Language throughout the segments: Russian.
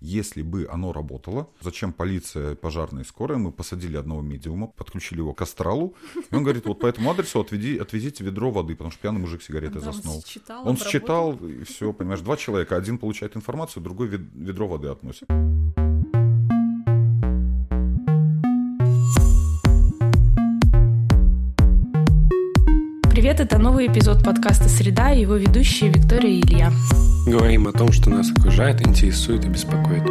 если бы оно работало, зачем полиция, пожарная и скорая, мы посадили одного медиума, подключили его к астралу, и он говорит, вот по этому адресу отведи, отвезите ведро воды, потому что пьяный мужик сигареты Да, заснул. Он считал, Он считал, и все, понимаешь, два человека, один получает информацию, другой вед- ведро воды относит. Привет, это новый эпизод подкаста «Среда» и его ведущие Виктория и Илья. Говорим о том, что нас окружает, интересует и беспокоит.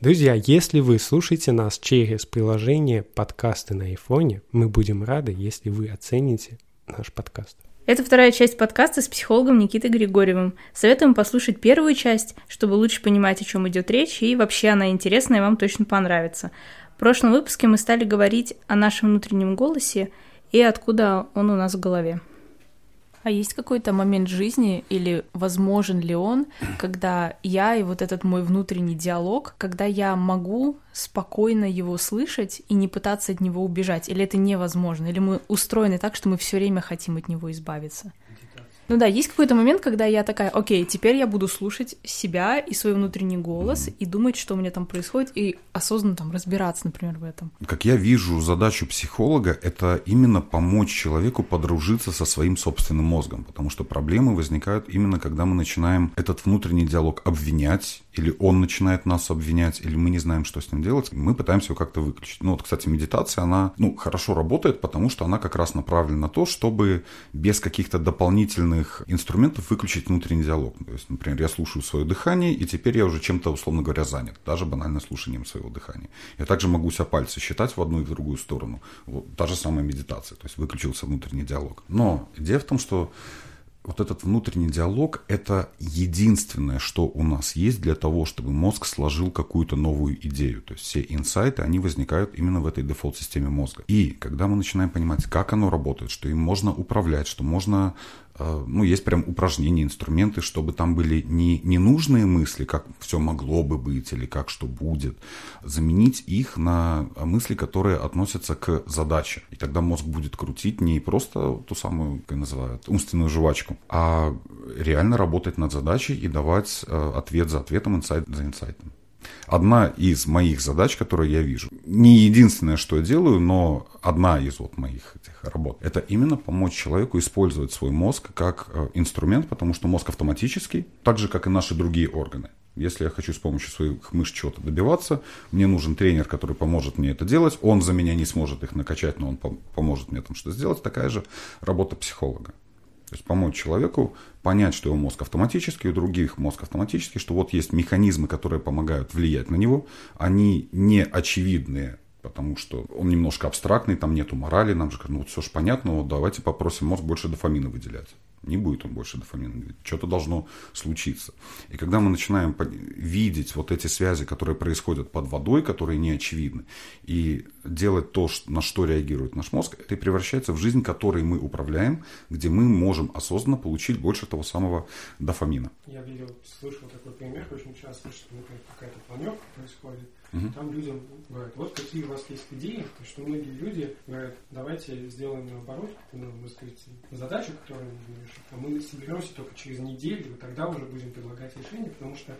Друзья, если вы слушаете нас через приложение подкасты на айфоне, мы будем рады, если вы оцените наш подкаст. Это вторая часть подкаста с психологом Никитой Григорьевым. Советуем послушать первую часть, чтобы лучше понимать, о чем идет речь, и вообще она интересная и вам точно понравится. В прошлом выпуске мы стали говорить о нашем внутреннем голосе и откуда он у нас в голове. А есть какой-то момент жизни или возможен ли он, когда я и вот этот мой внутренний диалог, когда я могу спокойно его слышать и не пытаться от него убежать? Или это невозможно? Или мы устроены так, что мы все время хотим от него избавиться? Ну да, есть какой-то момент, когда я такая, окей, теперь я буду слушать себя и свой внутренний голос и думать, что у меня там происходит, и осознанно там разбираться, например, в этом. Как я вижу задачу психолога, это именно помочь человеку подружиться со своим собственным мозгом, потому что проблемы возникают именно когда мы начинаем этот внутренний диалог обвинять, или он начинает нас обвинять, или мы не знаем, что с ним делать, мы пытаемся его как-то выключить. Ну вот, кстати, медитация, она ну, хорошо работает, потому что она как раз направлена на то, чтобы без каких-то дополнительных инструментов выключить внутренний диалог. То есть, например, я слушаю свое дыхание, и теперь я уже чем-то, условно говоря, занят, даже банально слушанием своего дыхания. Я также могу себя пальцы считать в одну и в другую сторону. Вот, та же самая медитация, то есть выключился внутренний диалог. Но идея в том, что вот этот внутренний диалог – это единственное, что у нас есть для того, чтобы мозг сложил какую-то новую идею. То есть все инсайты, они возникают именно в этой дефолт-системе мозга. И когда мы начинаем понимать, как оно работает, что им можно управлять, что можно ну, есть прям упражнения, инструменты, чтобы там были не ненужные мысли, как все могло бы быть или как что будет, заменить их на мысли, которые относятся к задаче. И тогда мозг будет крутить не просто ту самую, как называют, умственную жвачку, а реально работать над задачей и давать ответ за ответом, инсайт за инсайтом. Одна из моих задач, которые я вижу, не единственное, что я делаю, но одна из вот моих этих работ, это именно помочь человеку использовать свой мозг как инструмент, потому что мозг автоматический, так же, как и наши другие органы. Если я хочу с помощью своих мышц чего-то добиваться, мне нужен тренер, который поможет мне это делать. Он за меня не сможет их накачать, но он поможет мне там что сделать. Такая же работа психолога. То есть помочь человеку понять, что его мозг автоматический, у других мозг автоматический, что вот есть механизмы, которые помогают влиять на него, они не очевидные, потому что он немножко абстрактный, там нету морали, нам же ну вот все же понятно, вот давайте попросим мозг больше дофамина выделять. Не будет он больше дофамина выделять. Что-то должно случиться. И когда мы начинаем видеть вот эти связи, которые происходят под водой, которые не очевидны, и делать то, на что реагирует наш мозг, это и превращается в жизнь, которой мы управляем, где мы можем осознанно получить больше того самого дофамина. Я видел, слышал такой пример, очень часто, что например, какая-то планерка происходит, Угу. Там людям говорят, вот какие у вас есть идеи, то что многие люди говорят, давайте сделаем наоборот, ну, скажете, задачу, которую нужно а мы соберемся только через неделю, и тогда уже будем предлагать решения, потому что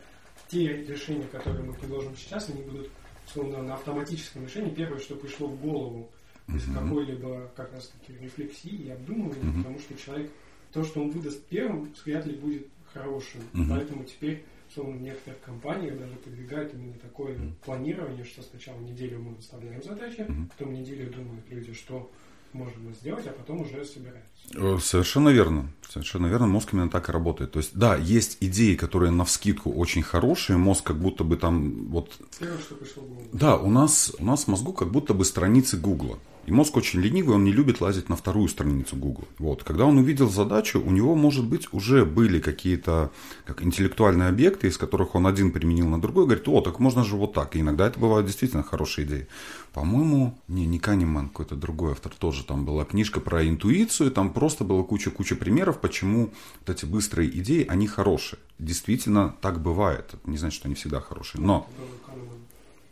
те решения, которые мы предложим сейчас, они будут условно на автоматическом решении, первое, что пришло в голову, без угу. какой-либо как раз таки рефлексии и обдумывания, угу. потому что человек, то, что он выдаст первым, вряд ли будет хорошим. Угу. Поэтому теперь в некоторых компаниях даже продвигают именно такое mm. планирование, что сначала неделю мы выставляем задачи, mm. потом неделю думают люди, что можем сделать, а потом уже собираются. Совершенно верно. Совершенно верно. Мозг именно так и работает. То есть, да, есть идеи, которые на вскидку очень хорошие. Мозг как будто бы там вот... Первое, что пришло в голову. Да, у нас, у нас в мозгу как будто бы страницы Гугла. И мозг очень ленивый, он не любит лазить на вторую страницу Google. Вот. Когда он увидел задачу, у него, может быть, уже были какие-то как интеллектуальные объекты, из которых он один применил на другой, говорит, о, так можно же вот так. И иногда это бывают действительно хорошие идеи. По-моему, не, не Канеман, какой-то другой автор тоже там была книжка про интуицию, там просто была куча-куча примеров, почему вот эти быстрые идеи, они хорошие. Действительно, так бывает. Не значит, что они всегда хорошие. Но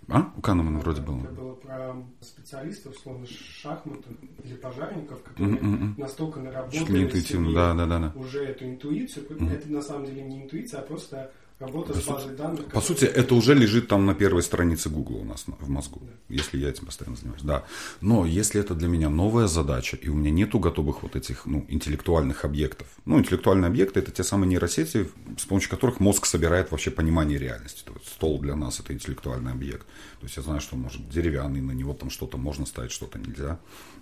А? У Канемана вроде было. Это было про специалистов, условно, шахматов или пожарников, которые mm-hmm. настолько наработали интуитивно, да, да, да, да. уже эту интуицию. Mm-hmm. Это на самом деле не интуиция, а просто Работа по с базой сути, данных. По сути, это уже лежит там на первой странице Google у нас в мозгу, да. если я этим постоянно занимаюсь. Да. Но если это для меня новая задача, и у меня нету готовых вот этих ну, интеллектуальных объектов. Ну, интеллектуальные объекты это те самые нейросети, с помощью которых мозг собирает вообще понимание реальности. То есть стол для нас это интеллектуальный объект. То есть я знаю, что он может деревянный, на него там что-то можно ставить, что-то нельзя.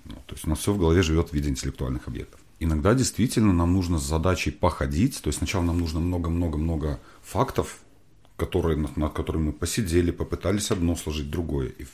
Ну, то есть у нас все в голове живет в виде интеллектуальных объектов. Иногда действительно нам нужно с задачей походить, то есть сначала нам нужно много-много-много фактов, которые, над, над которыми мы посидели, попытались одно сложить другое. И в,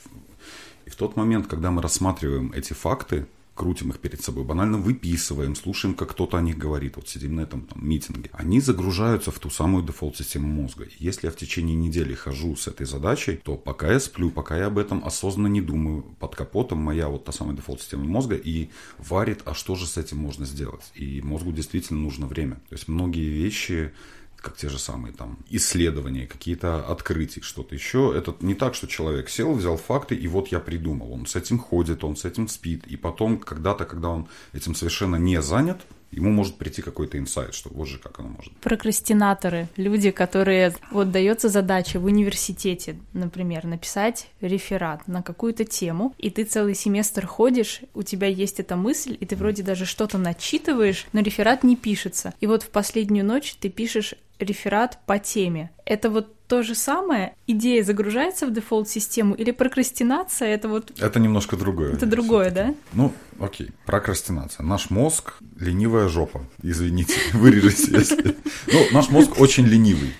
и в тот момент, когда мы рассматриваем эти факты, крутим их перед собой, банально выписываем, слушаем, как кто-то о них говорит, вот сидим на этом там, митинге, они загружаются в ту самую дефолт-систему мозга. Если я в течение недели хожу с этой задачей, то пока я сплю, пока я об этом осознанно не думаю, под капотом моя вот та самая дефолт-система мозга и варит, а что же с этим можно сделать. И мозгу действительно нужно время. То есть многие вещи как те же самые там исследования, какие-то открытия, что-то еще. Это не так, что человек сел, взял факты, и вот я придумал. Он с этим ходит, он с этим спит. И потом, когда-то, когда он этим совершенно не занят, ему может прийти какой-то инсайт, что вот же как оно может. Прокрастинаторы, люди, которые, вот дается задача в университете, например, написать реферат на какую-то тему, и ты целый семестр ходишь, у тебя есть эта мысль, и ты вроде даже что-то начитываешь, но реферат не пишется. И вот в последнюю ночь ты пишешь реферат по теме. Это вот то же самое? Идея загружается в дефолт-систему или прокрастинация это вот... Это немножко другое. Это другое, да? Ну, окей. Прокрастинация. Наш мозг – ленивая жопа. Извините, вырежите, если... Ну, наш мозг очень ленивый.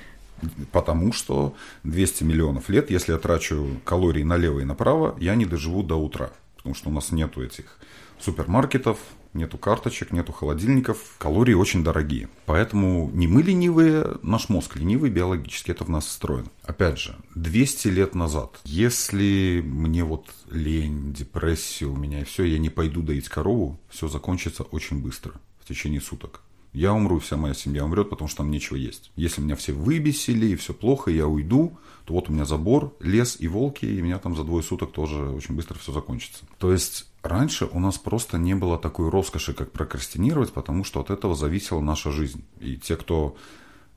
Потому что 200 миллионов лет, если я трачу калории налево и направо, я не доживу до утра. Потому что у нас нету этих супермаркетов, нету карточек, нету холодильников, калории очень дорогие. Поэтому не мы ленивые, наш мозг ленивый биологически, это в нас встроено. Опять же, 200 лет назад, если мне вот лень, депрессия у меня и все, я не пойду доить корову, все закончится очень быстро, в течение суток. Я умру, вся моя семья умрет, потому что там нечего есть. Если меня все выбесили и все плохо, я уйду, то вот у меня забор, лес и волки, и меня там за двое суток тоже очень быстро все закончится. То есть раньше у нас просто не было такой роскоши, как прокрастинировать, потому что от этого зависела наша жизнь. И те, кто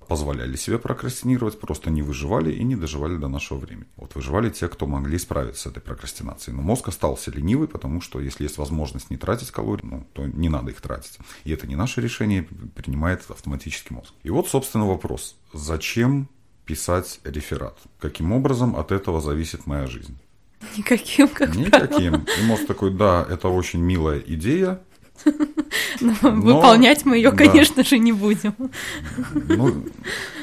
позволяли себе прокрастинировать, просто не выживали и не доживали до нашего времени. Вот выживали те, кто могли справиться с этой прокрастинацией. Но мозг остался ленивый, потому что если есть возможность не тратить калории, ну, то не надо их тратить. И это не наше решение, принимает автоматически мозг. И вот, собственно, вопрос. Зачем писать реферат? Каким образом от этого зависит моя жизнь? Никаким, как Никаким. Правило. И мозг такой, да, это очень милая идея, но, Но выполнять мы ее, да. конечно же, не будем. Ну,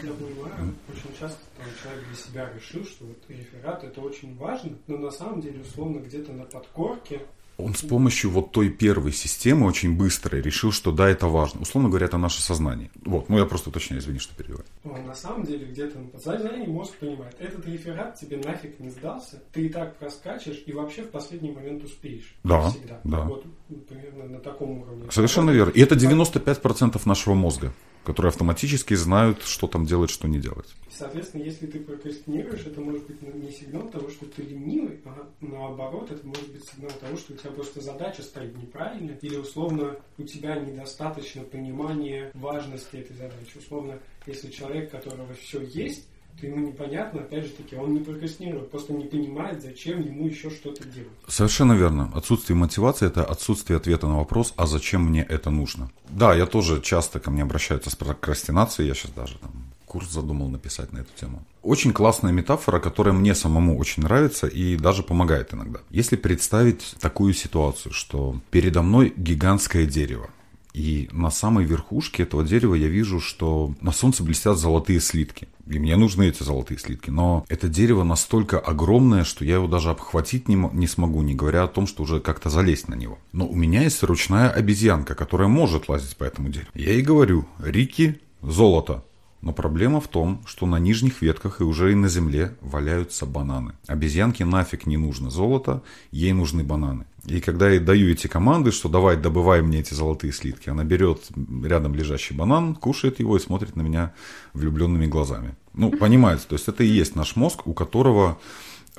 я понимаю, очень часто там человек для себя решил, что вот реферат это очень важно, но на самом деле, условно, где-то на подкорке он с помощью вот той первой системы очень быстро решил, что да, это важно. Условно говоря, это наше сознание. Вот, ну я просто уточняю, извини, что перебиваю. Ну, на самом деле, где-то на подсознании мозг понимает, этот реферат тебе нафиг не сдался, ты и так проскачешь и вообще в последний момент успеешь. Да, всегда. да. Вот примерно на таком уровне. Совершенно верно. И это 95% нашего мозга которые автоматически знают, что там делать, что не делать. Соответственно, если ты прокрастинируешь, это может быть не сигнал того, что ты ленивый, а наоборот, это может быть сигнал того, что у тебя просто задача стоит неправильно, или условно у тебя недостаточно понимания важности этой задачи. Условно, если человек, которого все есть, то ему непонятно, опять же таки, он не прокрастинирует, просто не понимает, зачем ему еще что-то делать. Совершенно верно. Отсутствие мотивации – это отсутствие ответа на вопрос, а зачем мне это нужно. Да, я тоже часто ко мне обращаются с прокрастинацией, я сейчас даже там курс задумал написать на эту тему. Очень классная метафора, которая мне самому очень нравится и даже помогает иногда. Если представить такую ситуацию, что передо мной гигантское дерево, и на самой верхушке этого дерева я вижу, что на солнце блестят золотые слитки. И мне нужны эти золотые слитки. Но это дерево настолько огромное, что я его даже обхватить не, не смогу, не говоря о том, что уже как-то залезть на него. Но у меня есть ручная обезьянка, которая может лазить по этому дереву. Я ей говорю, Рики, золото. Но проблема в том, что на нижних ветках и уже и на земле валяются бананы. Обезьянке нафиг не нужно золото, ей нужны бананы. И когда я даю эти команды, что давай добывай мне эти золотые слитки, она берет рядом лежащий банан, кушает его и смотрит на меня влюбленными глазами. Ну, понимаете, то есть это и есть наш мозг, у которого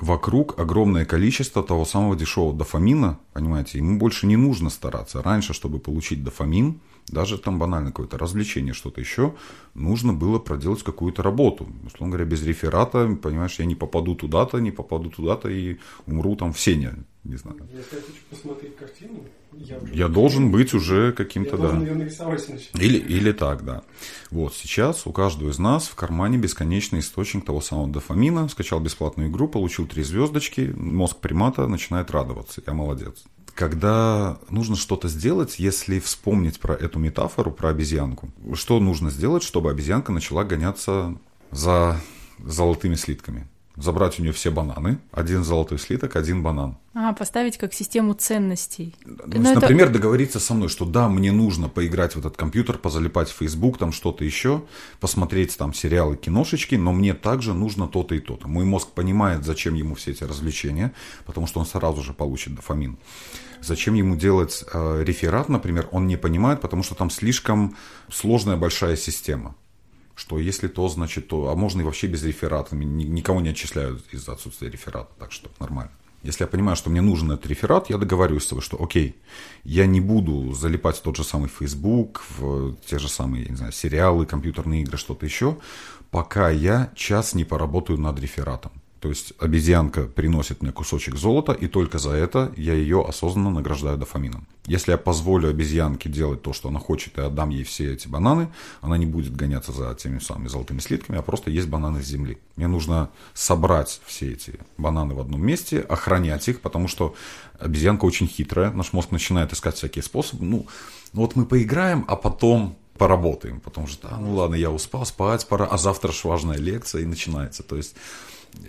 вокруг огромное количество того самого дешевого дофамина, понимаете, ему больше не нужно стараться. Раньше, чтобы получить дофамин, даже там банально какое-то развлечение, что-то еще, нужно было проделать какую-то работу. Условно говоря, без реферата, понимаешь, я не попаду туда-то, не попаду туда-то и умру там в сене, не знаю. Если я хочу посмотреть картину, я, уже я должен быть уже каким-то, да. Ее нарисовать или, или так, да. Вот, сейчас у каждого из нас в кармане бесконечный источник того самого дофамина. Скачал бесплатную игру, получил три звездочки, мозг примата начинает радоваться. Я молодец когда нужно что-то сделать, если вспомнить про эту метафору, про обезьянку, что нужно сделать, чтобы обезьянка начала гоняться за золотыми слитками? Забрать у нее все бананы, один золотой слиток, один банан. А, поставить как систему ценностей. Ну, то есть, это... например, договориться со мной, что да, мне нужно поиграть в этот компьютер, позалипать в Facebook, там что-то еще, посмотреть там сериалы, киношечки, но мне также нужно то-то и то-то. Мой мозг понимает, зачем ему все эти развлечения, потому что он сразу же получит дофамин. Зачем ему делать э, реферат, например, он не понимает, потому что там слишком сложная большая система что если то, значит то, а можно и вообще без реферата, никого не отчисляют из-за отсутствия реферата, так что нормально. Если я понимаю, что мне нужен этот реферат, я договариваюсь с тобой, что окей, я не буду залипать в тот же самый Facebook, в те же самые, не знаю, сериалы, компьютерные игры, что-то еще, пока я час не поработаю над рефератом. То есть обезьянка приносит мне кусочек золота, и только за это я ее осознанно награждаю дофамином. Если я позволю обезьянке делать то, что она хочет, и отдам ей все эти бананы, она не будет гоняться за теми самыми золотыми слитками, а просто есть бананы с земли. Мне нужно собрать все эти бананы в одном месте, охранять их, потому что обезьянка очень хитрая, наш мозг начинает искать всякие способы. Ну, вот мы поиграем, а потом поработаем, потому что, да, ну ладно, я успал, спать пора, а завтра же важная лекция, и начинается. То есть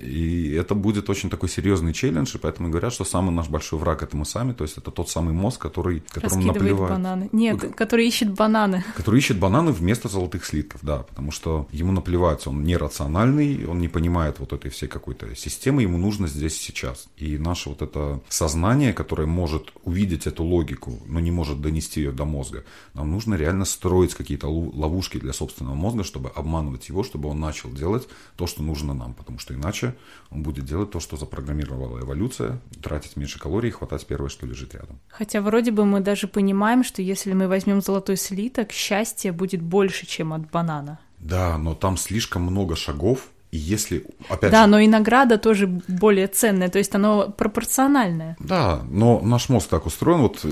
и это будет очень такой серьезный челлендж, и поэтому говорят, что самый наш большой враг это мы сами, то есть это тот самый мозг, который, которому наплевать. бананы. Нет, который ищет бананы. Который ищет бананы вместо золотых слитков, да, потому что ему наплевать, он нерациональный, он не понимает вот этой всей какой-то системы, ему нужно здесь сейчас. И наше вот это сознание, которое может увидеть эту логику, но не может донести ее до мозга, нам нужно реально строить какие-то ловушки для собственного мозга, чтобы обманывать его, чтобы он начал делать то, что нужно нам, потому что иначе иначе он будет делать то, что запрограммировала эволюция, тратить меньше калорий и хватать первое, что лежит рядом. Хотя вроде бы мы даже понимаем, что если мы возьмем золотой слиток, счастье будет больше, чем от банана. Да, но там слишком много шагов, и если, опять Да, же, но и награда тоже более ценная, то есть оно пропорциональное. Да, но наш мозг так устроен, вот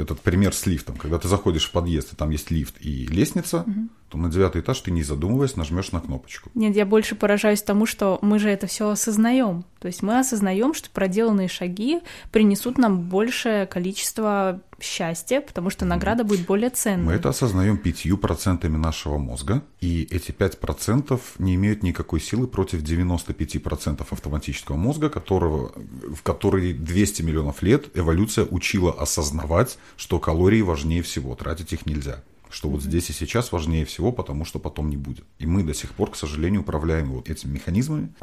этот пример с лифтом, когда ты заходишь в подъезд, и там есть лифт и лестница, угу то на девятый этаж ты, не задумываясь, нажмешь на кнопочку. Нет, я больше поражаюсь тому, что мы же это все осознаем. То есть мы осознаем, что проделанные шаги принесут нам большее количество счастья, потому что награда будет более ценной. Мы это осознаем пятью процентами нашего мозга, и эти пять процентов не имеют никакой силы против 95% автоматического мозга, которого, в который 200 миллионов лет эволюция учила осознавать, что калории важнее всего, тратить их нельзя что вот здесь и сейчас важнее всего, потому что потом не будет. И мы до сих пор, к сожалению, управляем вот этими механизмами.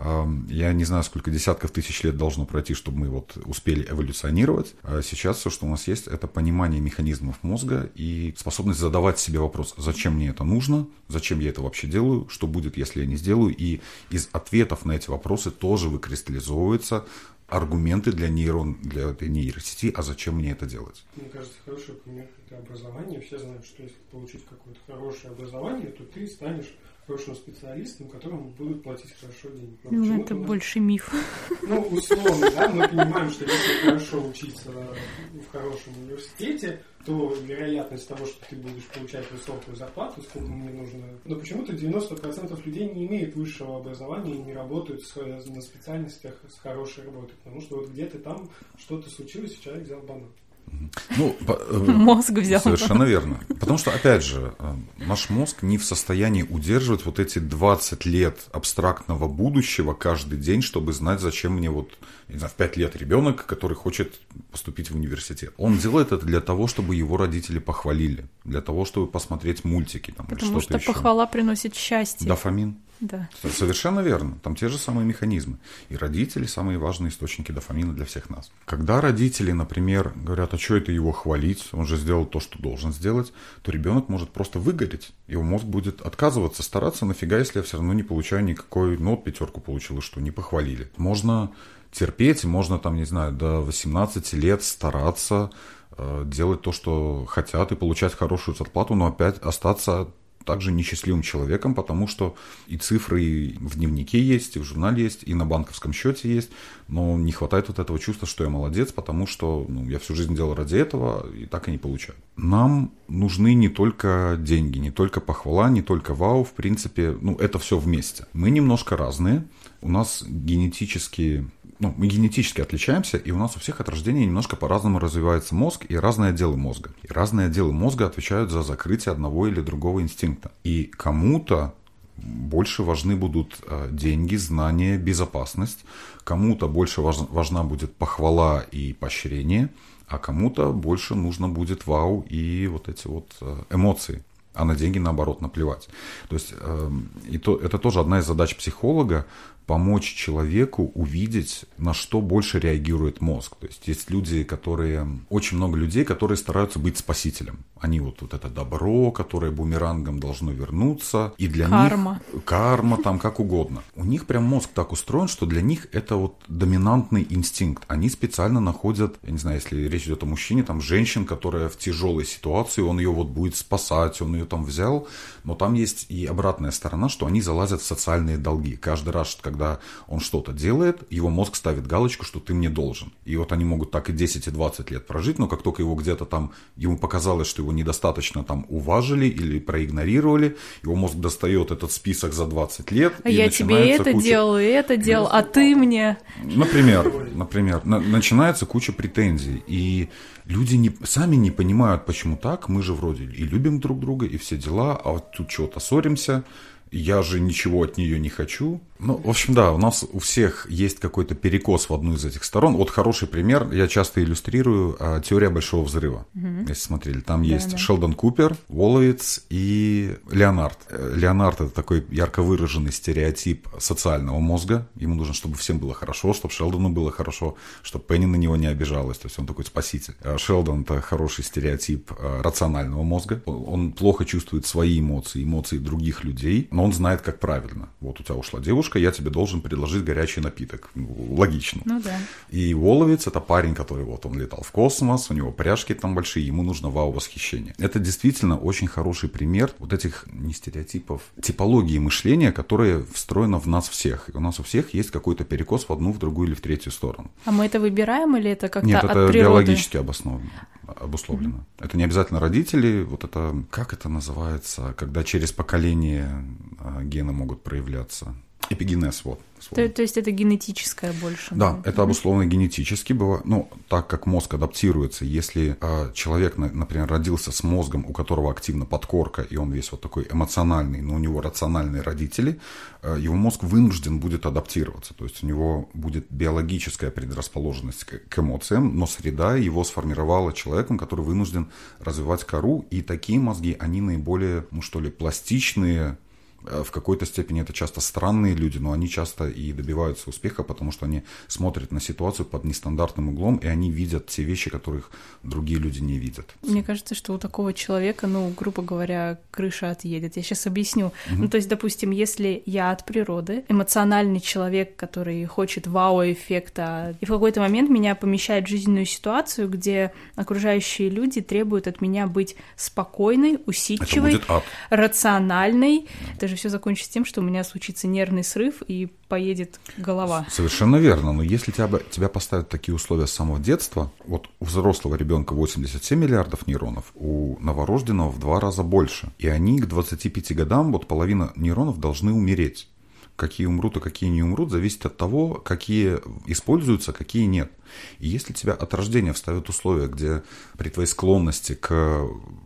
Я не знаю, сколько десятков тысяч лет должно пройти, чтобы мы вот успели эволюционировать. А сейчас все, что у нас есть, это понимание механизмов мозга и способность задавать себе вопрос, зачем мне это нужно, зачем я это вообще делаю, что будет, если я не сделаю. И из ответов на эти вопросы тоже выкристаллизовывается аргументы для нейрон, для этой нейросети, а зачем мне это делать? Мне кажется, хороший пример это образование. Все знают, что если получить какое-то хорошее образование, то ты станешь хорошим специалистом, которому будут платить хорошо денег. Но ну, это больше миф. Ну, условно, да, мы понимаем, что если хорошо учиться в хорошем университете, то вероятность того, что ты будешь получать высокую зарплату, сколько мне нужно... Но почему-то 90% людей не имеют высшего образования и не работают с, на специальностях с хорошей работой, потому что вот где-то там что-то случилось, и человек взял банан. Ну, э, мозг взял. Совершенно верно. Потому что, опять же, э, наш мозг не в состоянии удерживать вот эти 20 лет абстрактного будущего каждый день, чтобы знать, зачем мне вот, не знаю, в 5 лет ребенок, который хочет поступить в университет. Он делает это для того, чтобы его родители похвалили, для того, чтобы посмотреть мультики. Там, Потому что, что еще. похвала приносит счастье. Дофамин. Да. Совершенно верно. Там те же самые механизмы. И родители самые важные источники дофамина для всех нас. Когда родители, например, говорят, а что это его хвалить, он же сделал то, что должен сделать, то ребенок может просто выгореть. Его мозг будет отказываться, стараться, нафига, если я все равно не получаю никакой, ну вот пятерку получил, что, не похвалили. Можно терпеть, можно там, не знаю, до 18 лет стараться, э, делать то, что хотят, и получать хорошую зарплату, но опять остаться также несчастливым человеком, потому что и цифры в дневнике есть, и в журнале есть, и на банковском счете есть, но не хватает вот этого чувства, что я молодец, потому что ну, я всю жизнь делал ради этого и так и не получаю. Нам нужны не только деньги, не только похвала, не только вау, в принципе, ну это все вместе. Мы немножко разные, у нас генетические ну, мы генетически отличаемся, и у нас у всех от рождения немножко по-разному развивается мозг и разные отделы мозга. И разные отделы мозга отвечают за закрытие одного или другого инстинкта. И кому-то больше важны будут э, деньги, знания, безопасность, кому-то больше важна будет похвала и поощрение, а кому-то больше нужно будет вау и вот эти вот э, эмоции а на деньги, наоборот, наплевать. То есть э, и то, это тоже одна из задач психолога помочь человеку увидеть, на что больше реагирует мозг. То есть есть люди, которые... Очень много людей, которые стараются быть спасителем. Они вот, вот это добро, которое бумерангом должно вернуться. И для карма. них... Карма. там как угодно. У них прям мозг так устроен, что для них это вот доминантный инстинкт. Они специально находят, я не знаю, если речь идет о мужчине, там женщин, которая в тяжелой ситуации, он ее вот будет спасать, он ее там взял. Но там есть и обратная сторона, что они залазят в социальные долги. Каждый раз, когда когда он что-то делает, его мозг ставит галочку, что ты мне должен. И вот они могут так и 10, и 20 лет прожить, но как только его где-то там, ему показалось, что его недостаточно там уважили или проигнорировали, его мозг достает этот список за 20 лет. А я тебе это куча... делал, и это делал, а ты мне... Например, например, на, начинается куча претензий, и люди не, сами не понимают, почему так, мы же вроде и любим друг друга, и все дела, а вот тут что-то ссоримся, я же ничего от нее не хочу. Ну, в общем, да, у нас у всех есть какой-то перекос в одну из этих сторон. Вот хороший пример, я часто иллюстрирую а, теория большого взрыва. Угу. Если смотрели, там да, есть да. Шелдон Купер, Воловиц и Леонард. Э, Леонард это такой ярко выраженный стереотип социального мозга. Ему нужно, чтобы всем было хорошо, чтобы Шелдону было хорошо, чтобы Пенни на него не обижалась. То есть он такой спаситель. А Шелдон это хороший стереотип а, рационального мозга. Он плохо чувствует свои эмоции, эмоции других людей, но он знает, как правильно. Вот у тебя ушла девушка я тебе должен предложить горячий напиток. Ну, логично. Ну да. И Воловец это парень, который вот он летал в космос, у него пряжки там большие, ему нужно вау-восхищение. Это действительно очень хороший пример вот этих не стереотипов, типологии мышления, которые встроена в нас всех. И у нас у всех есть какой-то перекос в одну, в другую или в третью сторону. А мы это выбираем или это как-то Нет, от это природы? биологически обосновано обусловлено. Mm-hmm. Это не обязательно родители, вот это, как это называется, когда через поколение а, гены могут проявляться. Эпигенез, вот. То, то есть это генетическое больше? Да, да? это обусловлено генетически было. Ну, так как мозг адаптируется, если э, человек, например, родился с мозгом, у которого активна подкорка, и он весь вот такой эмоциональный, но у него рациональные родители, э, его мозг вынужден будет адаптироваться. То есть у него будет биологическая предрасположенность к, к эмоциям, но среда его сформировала человеком, который вынужден развивать кору, и такие мозги, они наиболее, ну что ли, пластичные, в какой-то степени это часто странные люди, но они часто и добиваются успеха, потому что они смотрят на ситуацию под нестандартным углом, и они видят те вещи, которых другие люди не видят. Мне кажется, что у такого человека, ну, грубо говоря, крыша отъедет. Я сейчас объясню. Угу. Ну, то есть, допустим, если я от природы, эмоциональный человек, который хочет вау-эффекта, и в какой-то момент меня помещает в жизненную ситуацию, где окружающие люди требуют от меня быть спокойной, усидчивой, рациональной. Это же все закончится тем, что у меня случится нервный срыв и поедет голова. Совершенно верно. Но если тебя, тебя поставят такие условия с самого детства, вот у взрослого ребенка 87 миллиардов нейронов, у новорожденного в два раза больше. И они к 25 годам, вот половина нейронов должны умереть какие умрут, а какие не умрут, зависит от того, какие используются, какие нет. И если тебя от рождения вставят условия, где при твоей склонности к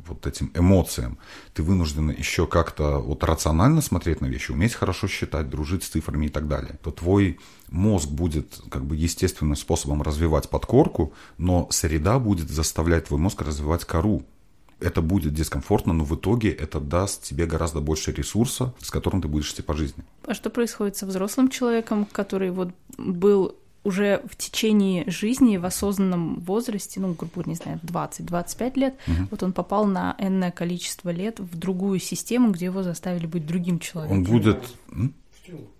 вот этим эмоциям ты вынужден еще как-то вот рационально смотреть на вещи, уметь хорошо считать, дружить с цифрами и так далее, то твой мозг будет как бы естественным способом развивать подкорку, но среда будет заставлять твой мозг развивать кору это будет дискомфортно, но в итоге это даст тебе гораздо больше ресурса, с которым ты будешь идти по жизни. А что происходит со взрослым человеком, который вот был уже в течение жизни в осознанном возрасте, ну, грубо говоря, не знаю, 20-25 лет, угу. вот он попал на энное количество лет в другую систему, где его заставили быть другим человеком. Он будет...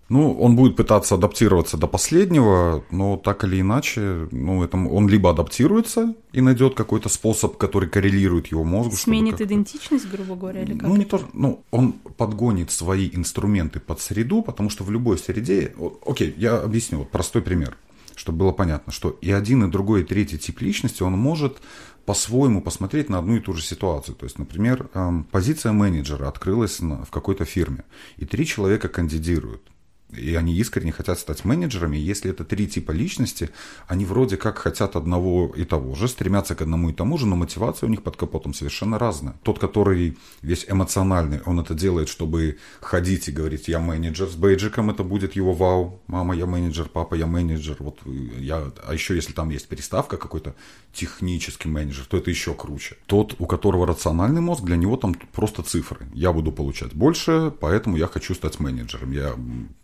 Ну, он будет пытаться адаптироваться до последнего, но так или иначе, ну, это, он либо адаптируется и найдет какой-то способ, который коррелирует его мозгу. Сменит идентичность, грубо говоря, или как? Ну, не то, ну, он подгонит свои инструменты под среду, потому что в любой среде... Окей, я объясню, вот простой пример чтобы было понятно, что и один, и другой, и третий тип личности, он может по-своему посмотреть на одну и ту же ситуацию. То есть, например, эм, позиция менеджера открылась в какой-то фирме, и три человека кандидируют и они искренне хотят стать менеджерами. Если это три типа личности, они вроде как хотят одного и того же, стремятся к одному и тому же, но мотивация у них под капотом совершенно разная. Тот, который весь эмоциональный, он это делает, чтобы ходить и говорить, я менеджер с бейджиком, это будет его вау, мама, я менеджер, папа, я менеджер, вот я, а еще если там есть переставка какой-то технический менеджер, то это еще круче. Тот, у которого рациональный мозг, для него там просто цифры. Я буду получать больше, поэтому я хочу стать менеджером. Я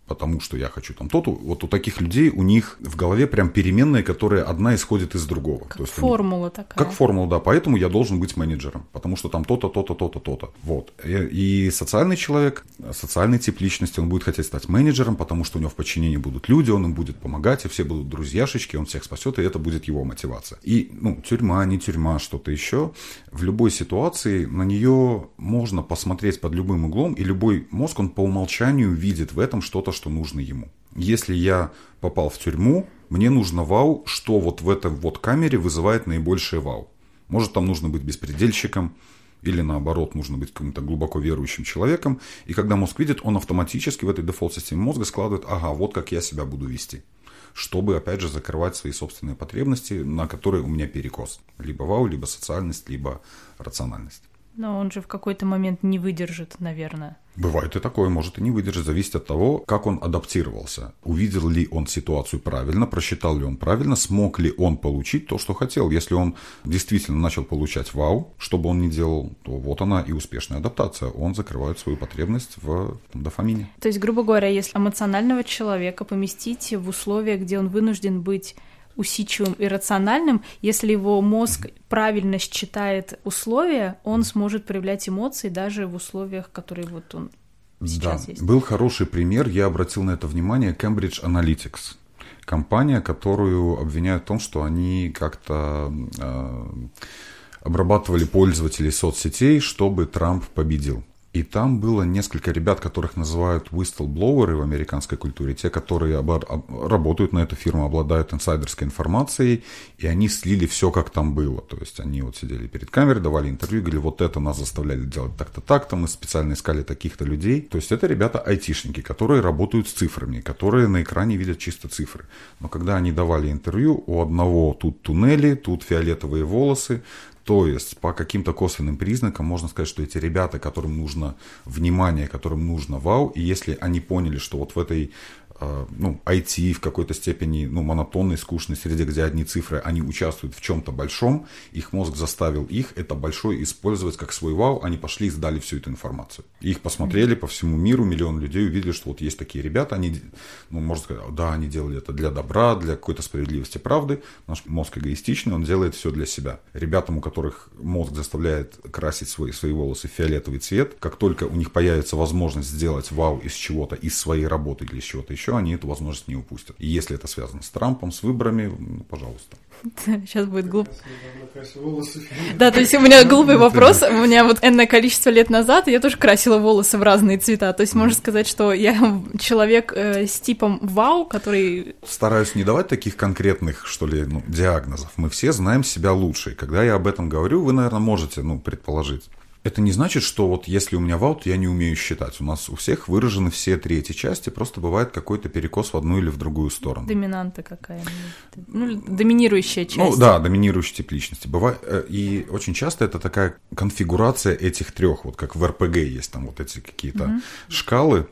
потому что я хочу там то-то. Вот у таких людей у них в голове прям переменные, которые одна исходит из другого. Как то есть формула они, такая. Как формула, да. Поэтому я должен быть менеджером, потому что там то-то, то-то, то-то, то-то. Вот. И, и социальный человек, социальный тип личности, он будет хотеть стать менеджером, потому что у него в подчинении будут люди, он им будет помогать, и все будут друзьяшечки, он всех спасет, и это будет его мотивация. И, ну, тюрьма, не тюрьма, что-то еще. В любой ситуации на нее можно посмотреть под любым углом, и любой мозг, он по умолчанию видит в этом что-то, что нужно ему. Если я попал в тюрьму, мне нужно вау, что вот в этой вот камере вызывает наибольшее вау. Может, там нужно быть беспредельщиком, или наоборот, нужно быть каким-то глубоко верующим человеком. И когда мозг видит, он автоматически в этой дефолт-системе мозга складывает, ага, вот как я себя буду вести. Чтобы, опять же, закрывать свои собственные потребности, на которые у меня перекос. Либо вау, либо социальность, либо рациональность. Но он же в какой-то момент не выдержит, наверное. Бывает и такое, может и не выдержать, зависит от того, как он адаптировался. Увидел ли он ситуацию правильно, просчитал ли он правильно, смог ли он получить то, что хотел. Если он действительно начал получать вау, что бы он ни делал, то вот она и успешная адаптация. Он закрывает свою потребность в там, дофамине. То есть, грубо говоря, если эмоционального человека поместить в условия, где он вынужден быть усидчивым и рациональным, если его мозг правильно считает условия, он сможет проявлять эмоции даже в условиях, которые вот он сейчас да. есть. Был хороший пример, я обратил на это внимание, Cambridge Analytics. Компания, которую обвиняют в том, что они как-то э, обрабатывали пользователей соцсетей, чтобы Трамп победил. И там было несколько ребят, которых называют whistleblowers в американской культуре, те, которые работают на эту фирму, обладают инсайдерской информацией, и они слили все, как там было. То есть они вот сидели перед камерой, давали интервью, говорили, вот это нас заставляли делать так-то, так-то, мы специально искали таких-то людей. То есть это ребята айтишники, которые работают с цифрами, которые на экране видят чисто цифры. Но когда они давали интервью, у одного тут туннели, тут фиолетовые волосы, то есть по каким-то косвенным признакам можно сказать, что эти ребята, которым нужно внимание, которым нужно вау, и если они поняли, что вот в этой ну, IT в какой-то степени, ну, монотонной, скучной среде, где одни цифры, они участвуют в чем-то большом, их мозг заставил их это большое использовать как свой вау, они пошли и сдали всю эту информацию. их посмотрели по всему миру, миллион людей увидели, что вот есть такие ребята, они, ну, можно сказать, да, они делали это для добра, для какой-то справедливости, правды. Наш мозг эгоистичный, он делает все для себя. Ребятам, у которых мозг заставляет красить свои, свои волосы в фиолетовый цвет, как только у них появится возможность сделать вау из чего-то, из своей работы или из чего-то еще, они эту возможность не упустят. И если это связано с Трампом, с выборами, ну, пожалуйста. Сейчас будет глупо. Да, то есть у меня глупый вопрос. У меня вот энное количество лет назад я тоже красила волосы в разные цвета. То есть можно сказать, что я человек э, с типом вау, который... Стараюсь не давать таких конкретных, что ли, ну, диагнозов. Мы все знаем себя лучше. И когда я об этом говорю, вы, наверное, можете ну, предположить. Это не значит, что вот если у меня вау, то я не умею считать. У нас у всех выражены все три эти части, просто бывает какой-то перекос в одну или в другую сторону. Доминанта какая Ну, доминирующая часть. Ну, да, доминирующий тип личности. Бывает, э, и очень часто это такая конфигурация этих трех, вот как в РПГ есть там вот эти какие-то угу. шкалы.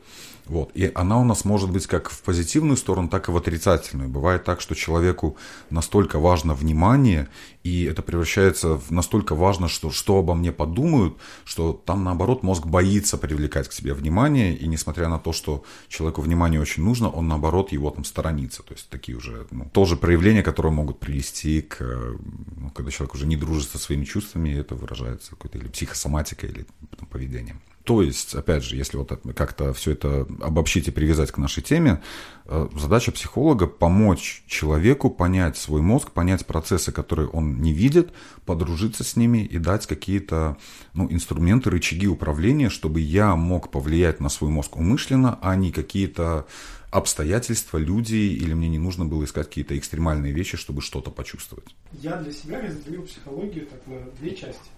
Вот. И она у нас может быть как в позитивную сторону, так и в отрицательную. Бывает так, что человеку настолько важно внимание, и это превращается в настолько важно, что, что обо мне подумают, что там, наоборот, мозг боится привлекать к себе внимание, и несмотря на то, что человеку внимание очень нужно, он, наоборот, его там сторонится. То есть такие уже ну, тоже проявления, которые могут привести к, ну, когда человек уже не дружит со своими чувствами, это выражается какой-то или психосоматикой, или там, поведением. То есть, опять же, если вот как-то все это обобщить и привязать к нашей теме, э, задача психолога помочь человеку понять свой мозг, понять процессы, которые он не видит, подружиться с ними и дать какие-то ну, инструменты, рычаги управления, чтобы я мог повлиять на свой мозг умышленно, а не какие-то обстоятельства, люди, или мне не нужно было искать какие-то экстремальные вещи, чтобы что-то почувствовать. Я для себя разделил психологию так на две части.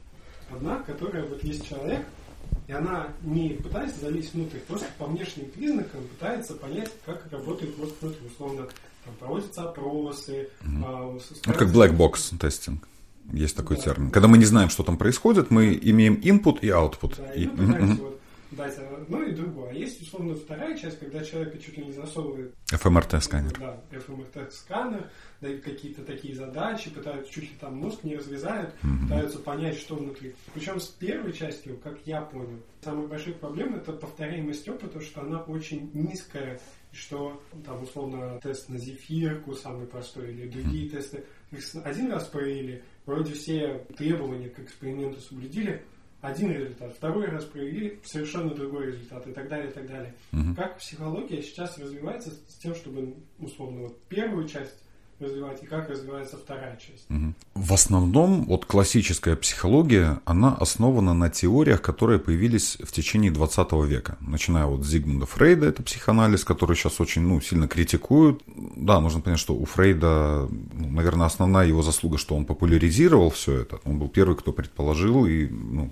Одна, которая вот есть человек, и она не пытается залезть внутрь, просто по внешним признакам пытается понять, как работает мозг внутри. Условно, там проводятся опросы. Угу. А, ну, как black box testing. Есть такой да. термин. Когда мы не знаем, что там происходит, мы имеем input и output. Да, и, и мы вот дать одно и другое. А есть, условно, вторая часть, когда человека чуть ли не засовывает... ФМРТ-сканер. Да, ФМРТ-сканер, дают какие-то такие задачи, пытаются чуть ли там мозг не разрезают, mm-hmm. пытаются понять, что внутри. Причем с первой частью, как я понял, самая большая проблема это повторяемость опыта, что она очень низкая, что там условно тест на зефирку самый простой или другие mm-hmm. тесты их один раз провели, вроде все требования к эксперименту соблюдили, один результат, второй раз провели совершенно другой результат и так далее, и так далее. Угу. Как психология сейчас развивается с тем, чтобы, условно, вот первую часть развивать и как развивается вторая часть. Угу. В основном вот классическая психология, она основана на теориях, которые появились в течение 20 века. Начиная вот с Зигмунда Фрейда, это психоанализ, который сейчас очень ну, сильно критикуют. Да, нужно понять, что у Фрейда, ну, наверное, основная его заслуга, что он популяризировал все это. Он был первый, кто предположил и ну,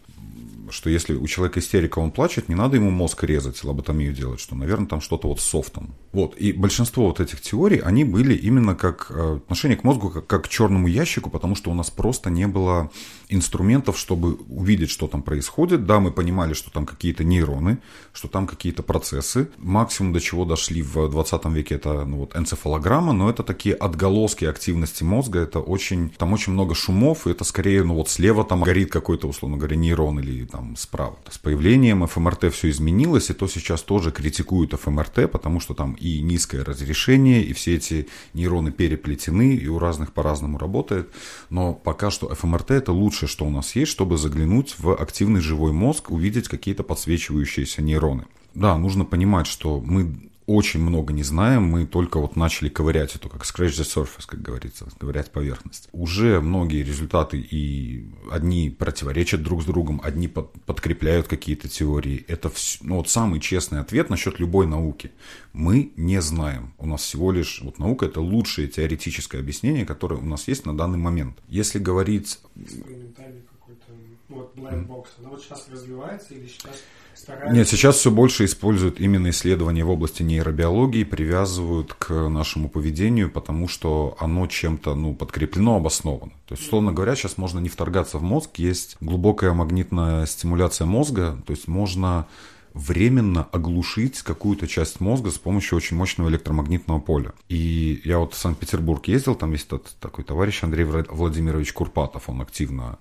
что если у человека истерика, он плачет, не надо ему мозг резать, лоботомию делать, что, наверное, там что-то вот с софтом. Вот. И большинство вот этих теорий, они были именно как э, отношение к мозгу, как, как к черному ящику, потому что у нас просто не было инструментов, чтобы увидеть, что там происходит. Да, мы понимали, что там какие-то нейроны, что там какие-то процессы. Максимум, до чего дошли в 20 веке, это ну, вот, энцефалограмма, но это такие отголоски активности мозга, это очень, там очень много шумов, и это скорее, ну вот слева там горит какой-то, условно говоря, нейрон или там там справа. С появлением ФМРТ все изменилось, и то сейчас тоже критикуют ФМРТ, потому что там и низкое разрешение, и все эти нейроны переплетены, и у разных по-разному работает. Но пока что ФМРТ это лучшее, что у нас есть, чтобы заглянуть в активный живой мозг, увидеть какие-то подсвечивающиеся нейроны. Да, нужно понимать, что мы очень много не знаем, мы только вот начали ковырять эту, как scratch the surface, как говорится, ковырять поверхность. Уже многие результаты и одни противоречат друг с другом, одни под, подкрепляют какие-то теории. Это все, ну, вот самый честный ответ насчет любой науки. Мы не знаем. У нас всего лишь, вот наука это лучшее теоретическое объяснение, которое у нас есть на данный момент. Если говорить... вот black box, она вот сейчас развивается или сейчас стараются... Нет, сейчас все больше используют именно исследования в области нейробиологии, привязывают к нашему поведению, потому что оно чем-то ну, подкреплено, обосновано. То есть, условно говоря, сейчас можно не вторгаться в мозг, есть глубокая магнитная стимуляция мозга, то есть можно временно оглушить какую-то часть мозга с помощью очень мощного электромагнитного поля. И я вот в Санкт-Петербург ездил, там есть тот такой товарищ Андрей Владимирович Курпатов, он активно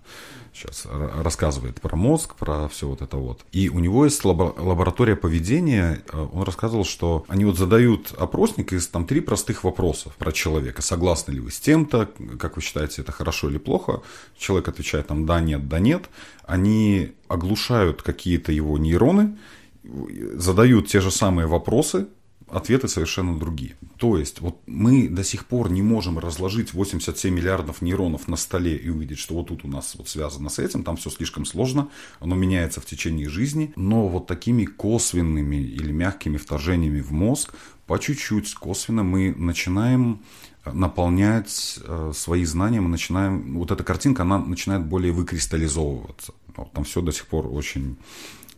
сейчас рассказывает про мозг, про все вот это вот. И у него есть лаборатория поведения. Э, он рассказывал, что они вот задают опросник из там три простых вопросов про человека. Согласны ли вы с тем-то? Как вы считаете, это хорошо или плохо? Человек отвечает там да, нет, да, нет. Они оглушают какие-то его нейроны, задают те же самые вопросы, ответы совершенно другие. То есть вот мы до сих пор не можем разложить 87 миллиардов нейронов на столе и увидеть, что вот тут у нас вот связано с этим, там все слишком сложно, оно меняется в течение жизни, но вот такими косвенными или мягкими вторжениями в мозг по чуть-чуть косвенно мы начинаем э, наполнять э, свои знания, мы начинаем, вот эта картинка, она начинает более выкристаллизовываться. Там все до сих пор очень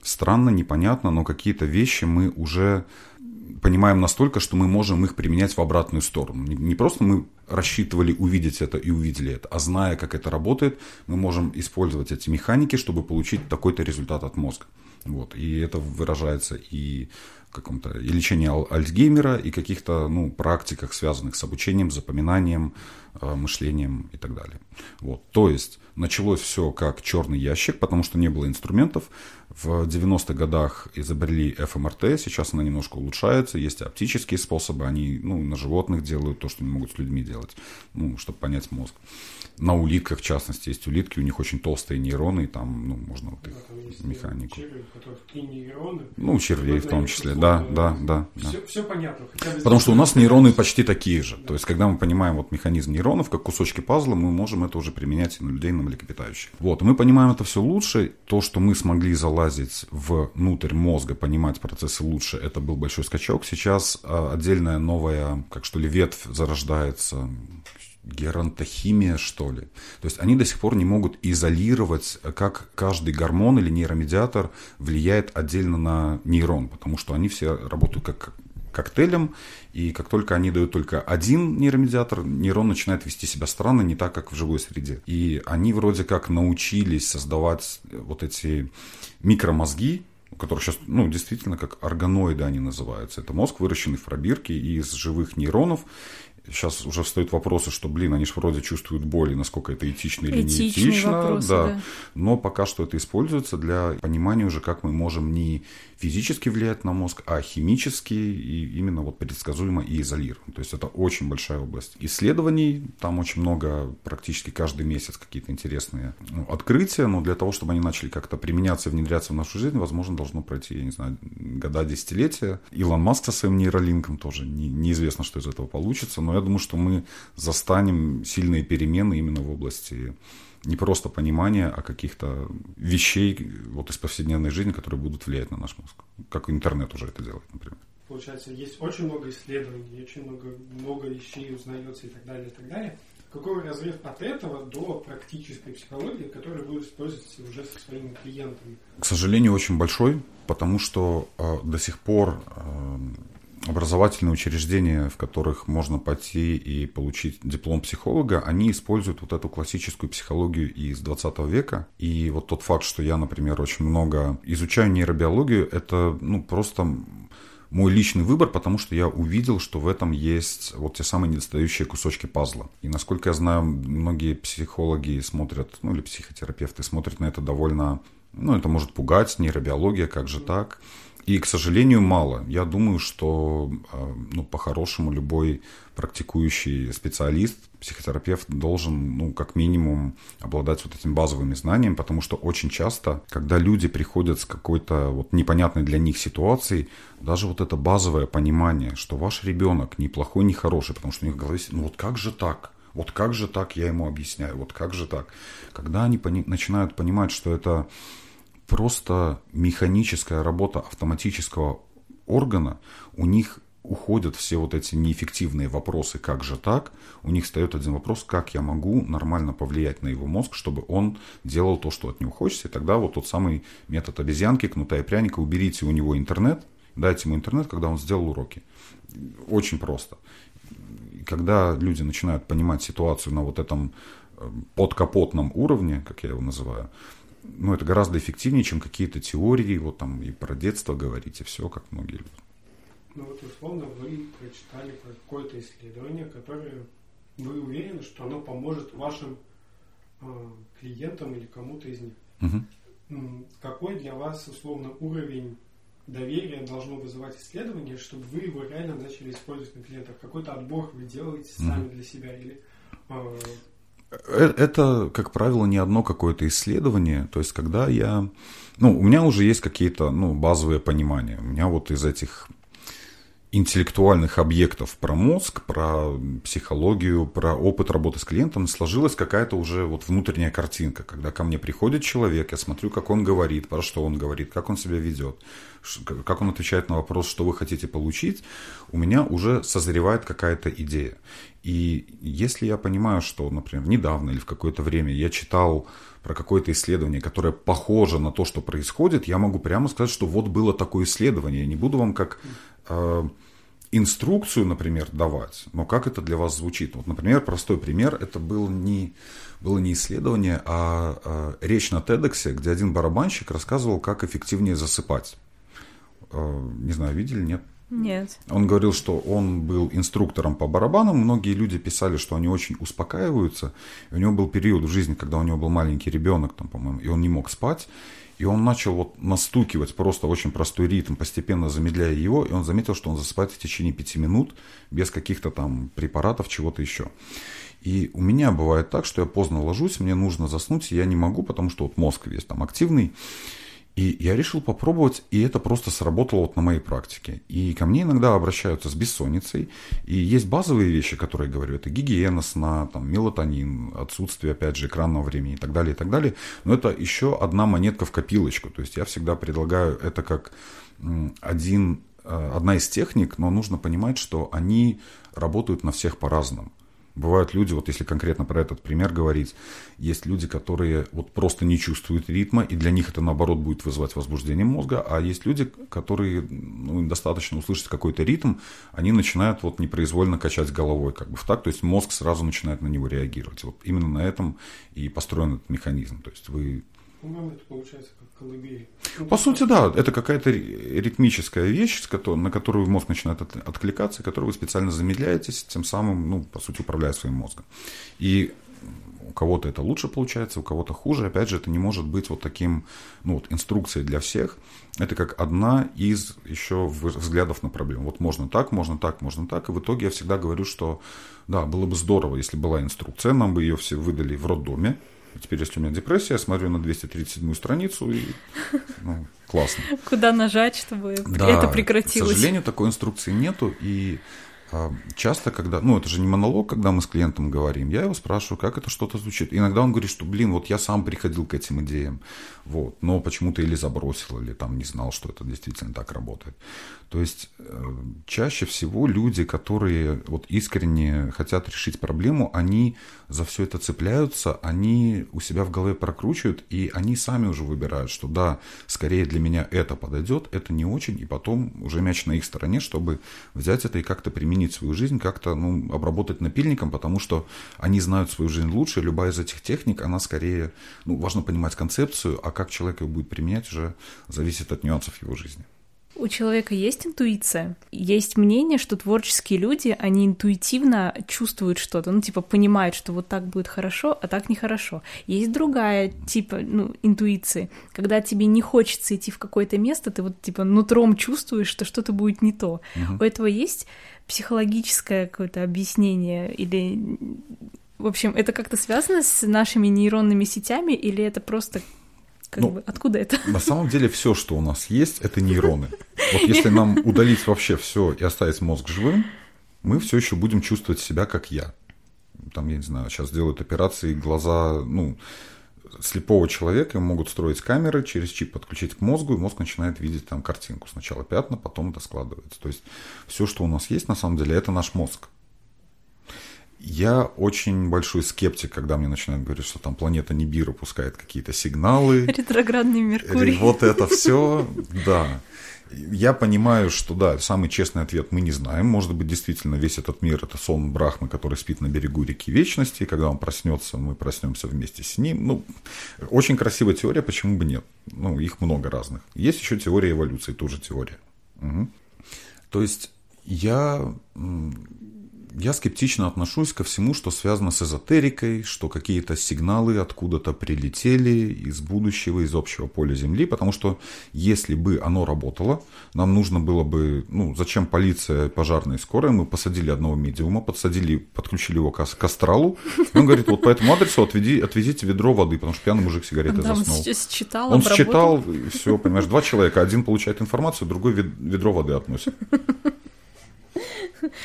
странно, непонятно, но какие-то вещи мы уже понимаем настолько, что мы можем их применять в обратную сторону. Не просто мы рассчитывали увидеть это и увидели это, а зная, как это работает, мы можем использовать эти механики, чтобы получить такой-то результат от мозга. Вот. И это выражается и каком-то и лечении Альцгеймера, и каких-то ну, практиках, связанных с обучением, запоминанием, э, мышлением и так далее. Вот. То есть началось все как черный ящик, потому что не было инструментов. В 90-х годах изобрели ФМРТ, сейчас она немножко улучшается, есть оптические способы, они ну, на животных делают то, что не могут с людьми делать, ну, чтобы понять мозг. На улитках, в частности, есть улитки, у них очень толстые нейроны, и там ну, можно вот их да, механику. Черви, ну, червей в том числе, да, да, да. Все, да. все понятно. Потому что у нас нейроны почти такие же. Да. То есть, когда мы понимаем вот механизм нейронов, как кусочки пазла, мы можем это уже применять и на людей, и на млекопитающих. Вот, и мы понимаем это все лучше. То, что мы смогли залазить внутрь мозга, понимать процессы лучше, это был большой скачок. Сейчас а, отдельная новая, как что ли, ветвь зарождается, геронтохимия, что ли. То есть они до сих пор не могут изолировать, как каждый гормон или нейромедиатор влияет отдельно на нейрон, потому что они все работают как коктейлем, и как только они дают только один нейромедиатор, нейрон начинает вести себя странно, не так, как в живой среде. И они вроде как научились создавать вот эти микромозги, которые сейчас, ну, действительно, как органоиды они называются. Это мозг, выращенный в пробирке из живых нейронов, сейчас уже встают вопросы, что, блин, они же вроде чувствуют боль, и насколько это этично или Этичные не этично. Вопросы, да. да. Но пока что это используется для понимания уже, как мы можем не физически влиять на мозг, а химически и именно вот предсказуемо и изолировано. То есть это очень большая область исследований, там очень много, практически каждый месяц какие-то интересные ну, открытия, но для того, чтобы они начали как-то применяться и внедряться в нашу жизнь, возможно, должно пройти, я не знаю, года, десятилетия. Илон Маск со своим нейролинком тоже не, неизвестно, что из этого получится, но я думаю, что мы застанем сильные перемены именно в области не просто понимания, а каких-то вещей вот из повседневной жизни, которые будут влиять на наш мозг. Как интернет уже это делает, например. Получается, есть очень много исследований, очень много, много вещей узнается и так далее, и так далее. Какой разрыв от этого до практической психологии, которая будет использоваться уже со своими клиентами? К сожалению, очень большой, потому что э, до сих пор э, образовательные учреждения, в которых можно пойти и получить диплом психолога, они используют вот эту классическую психологию из 20 века. И вот тот факт, что я, например, очень много изучаю нейробиологию, это ну, просто мой личный выбор, потому что я увидел, что в этом есть вот те самые недостающие кусочки пазла. И насколько я знаю, многие психологи смотрят, ну или психотерапевты смотрят на это довольно, ну это может пугать, нейробиология, как же так. И, к сожалению, мало. Я думаю, что а, ну, по-хорошему любой практикующий специалист, психотерапевт должен, ну, как минимум, обладать вот этим базовыми знаниями, потому что очень часто, когда люди приходят с какой-то вот непонятной для них ситуацией, даже вот это базовое понимание, что ваш ребенок не плохой, хороший, потому что у них в голове, ну вот как же так? Вот как же так, я ему объясняю, вот как же так? Когда они пони- начинают понимать, что это просто механическая работа автоматического органа, у них уходят все вот эти неэффективные вопросы, как же так, у них встает один вопрос, как я могу нормально повлиять на его мозг, чтобы он делал то, что от него хочется, и тогда вот тот самый метод обезьянки, кнута и пряника, уберите у него интернет, дайте ему интернет, когда он сделал уроки. Очень просто. Когда люди начинают понимать ситуацию на вот этом э, подкапотном уровне, как я его называю, ну, это гораздо эффективнее, чем какие-то теории, вот там и про детство говорить, и все, как многие люди. Ну вот условно вы прочитали какое-то исследование, которое вы уверены, что оно поможет вашим э, клиентам или кому-то из них. Угу. Какой для вас условно уровень доверия должно вызывать исследование, чтобы вы его реально начали использовать на клиентах? Какой-то отбор вы делаете сами для себя или Э, это, как правило, не одно какое-то исследование. То есть, когда я... Ну, у меня уже есть какие-то ну, базовые понимания. У меня вот из этих интеллектуальных объектов про мозг, про психологию, про опыт работы с клиентом сложилась какая-то уже вот внутренняя картинка, когда ко мне приходит человек, я смотрю, как он говорит, про что он говорит, как он себя ведет, как он отвечает на вопрос, что вы хотите получить, у меня уже созревает какая-то идея. И если я понимаю, что, например, недавно или в какое-то время я читал про какое-то исследование, которое похоже на то, что происходит, я могу прямо сказать, что вот было такое исследование. Я не буду вам как инструкцию, например, давать, но как это для вас звучит? Вот, например, простой пример, это был не, было не исследование, а, а речь на TEDx, где один барабанщик рассказывал, как эффективнее засыпать. Э, не знаю, видели, нет? Нет. Он говорил, что он был инструктором по барабанам. Многие люди писали, что они очень успокаиваются. И у него был период в жизни, когда у него был маленький ребенок, там, по-моему, и он не мог спать. И он начал вот настукивать просто очень простой ритм, постепенно замедляя его, и он заметил, что он засыпает в течение пяти минут без каких-то там препаратов, чего-то еще. И у меня бывает так, что я поздно ложусь, мне нужно заснуть, и я не могу, потому что вот мозг весь там активный. И я решил попробовать, и это просто сработало вот на моей практике. И ко мне иногда обращаются с бессонницей. И есть базовые вещи, которые я говорю. Это гигиена сна, там, мелатонин, отсутствие, опять же, экранного времени и так далее, и так далее. Но это еще одна монетка в копилочку. То есть я всегда предлагаю это как один, э, одна из техник, но нужно понимать, что они работают на всех по-разному. Бывают люди, вот если конкретно про этот пример говорить, есть люди, которые вот просто не чувствуют ритма, и для них это наоборот будет вызывать возбуждение мозга, а есть люди, которые ну, достаточно услышать какой-то ритм, они начинают вот непроизвольно качать головой как бы в так, то есть мозг сразу начинает на него реагировать. Вот именно на этом и построен этот механизм. То есть вы по-моему, это получается колыбель. Ну, По сути, да, это какая-то ритмическая вещь, на которую мозг начинает откликаться, которую вы специально замедляетесь, тем самым, ну, по сути, управляя своим мозгом. И у кого-то это лучше получается, у кого-то хуже. Опять же, это не может быть вот таким, ну, вот инструкцией для всех. Это как одна из еще взглядов на проблему. Вот можно так, можно так, можно так. И в итоге я всегда говорю, что да, было бы здорово, если была инструкция, нам бы ее все выдали в роддоме, Теперь, если у меня депрессия, я смотрю на 237 страницу и ну, классно. Куда нажать, чтобы да, это прекратилось? К сожалению, такой инструкции нету. И а, часто, когда, ну это же не монолог, когда мы с клиентом говорим, я его спрашиваю, как это что-то звучит. Иногда он говорит, что, блин, вот я сам приходил к этим идеям, вот, но почему-то или забросил, или там не знал, что это действительно так работает. То есть э, чаще всего люди, которые вот искренне хотят решить проблему, они за все это цепляются, они у себя в голове прокручивают, и они сами уже выбирают, что да, скорее для меня это подойдет, это не очень, и потом уже мяч на их стороне, чтобы взять это и как-то применить свою жизнь, как-то ну, обработать напильником, потому что они знают свою жизнь лучше, любая из этих техник, она скорее, ну, важно понимать концепцию, а как человек ее будет применять, уже зависит от нюансов его жизни. У человека есть интуиция. Есть мнение, что творческие люди, они интуитивно чувствуют что-то, ну, типа, понимают, что вот так будет хорошо, а так нехорошо. Есть другая, типа, ну, интуиции, когда тебе не хочется идти в какое-то место, ты вот, типа, нутром чувствуешь, что что-то будет не то. Угу. У этого есть психологическое какое-то объяснение или... В общем, это как-то связано с нашими нейронными сетями или это просто как ну, бы, откуда это? На самом деле все, что у нас есть, это нейроны. Вот если нам удалить вообще все и оставить мозг живым, мы все еще будем чувствовать себя как я. Там, я не знаю, сейчас делают операции глаза, ну, слепого человека могут строить камеры, через чип подключить к мозгу, и мозг начинает видеть там картинку. Сначала пятна, потом это складывается. То есть все, что у нас есть, на самом деле, это наш мозг. Я очень большой скептик, когда мне начинают говорить, что там планета Нибиру пускает какие-то сигналы. Ретроградный Меркурий. Вот это все, да. Я понимаю, что да, самый честный ответ мы не знаем. Может быть, действительно, весь этот мир это сон Брахмы, который спит на берегу реки Вечности. И когда он проснется, мы проснемся вместе с ним. Ну, очень красивая теория, почему бы нет? Ну, их много разных. Есть еще теория эволюции, тоже теория. Угу. То есть я я скептично отношусь ко всему, что связано с эзотерикой, что какие-то сигналы откуда-то прилетели из будущего, из общего поля Земли, потому что если бы оно работало, нам нужно было бы, ну, зачем полиция, пожарная и скорая, мы посадили одного медиума, подсадили, подключили его к, к астралу, он говорит, вот по этому адресу отведи, отвезите ведро воды, потому что пьяный мужик сигареты да, заснул. Он считал, Он считал, все, понимаешь, два человека, один получает информацию, другой ведро воды относит.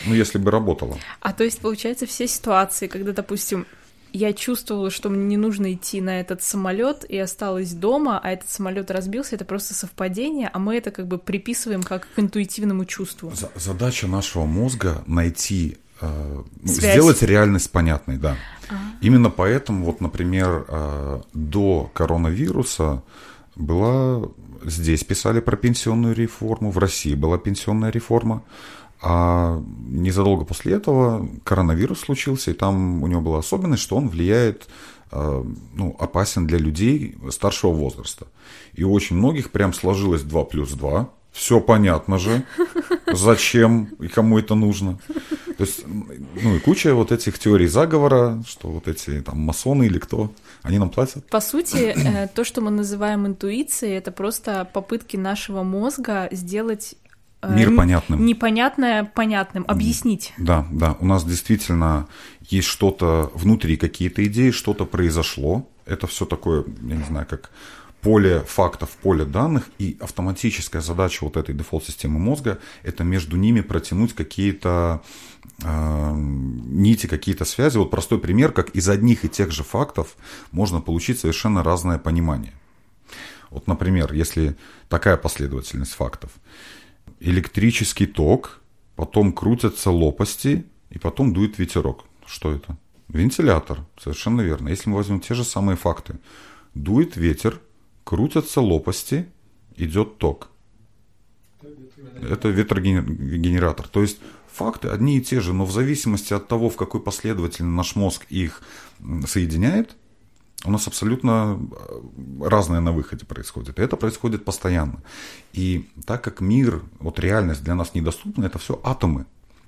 Ну, если бы работало. А то есть, получается, все ситуации, когда, допустим, я чувствовала, что мне не нужно идти на этот самолет и осталась дома, а этот самолет разбился, это просто совпадение, а мы это как бы приписываем как к интуитивному чувству. Задача нашего мозга найти, э, ну, сделать реальность понятной, да. А. Именно поэтому, вот, например, э, до коронавируса Была здесь писали про пенсионную реформу, в России была пенсионная реформа. А незадолго после этого коронавирус случился, и там у него была особенность, что он влияет, э, ну, опасен для людей старшего возраста. И у очень многих прям сложилось 2 плюс 2. Все понятно же, зачем и кому это нужно. То есть, ну и куча вот этих теорий заговора, что вот эти там масоны или кто, они нам платят. По сути, э, то, что мы называем интуицией, это просто попытки нашего мозга сделать Мир понятным. Непонятное понятным, объяснить. Да, да. У нас действительно есть что-то внутри, какие-то идеи, что-то произошло. Это все такое, я не знаю, как поле фактов, поле данных, и автоматическая задача вот этой дефолт-системы мозга – это между ними протянуть какие-то э, нити, какие-то связи. Вот простой пример, как из одних и тех же фактов можно получить совершенно разное понимание. Вот, например, если такая последовательность фактов – электрический ток, потом крутятся лопасти, и потом дует ветерок. Что это? Вентилятор, совершенно верно. Если мы возьмем те же самые факты. Дует ветер, крутятся лопасти, идет ток. Это ветрогенератор. То есть факты одни и те же, но в зависимости от того, в какой последовательности наш мозг их соединяет, у нас абсолютно э, разное на выходе происходит. И это происходит постоянно. И так как мир, вот реальность для нас недоступна, это все атомы.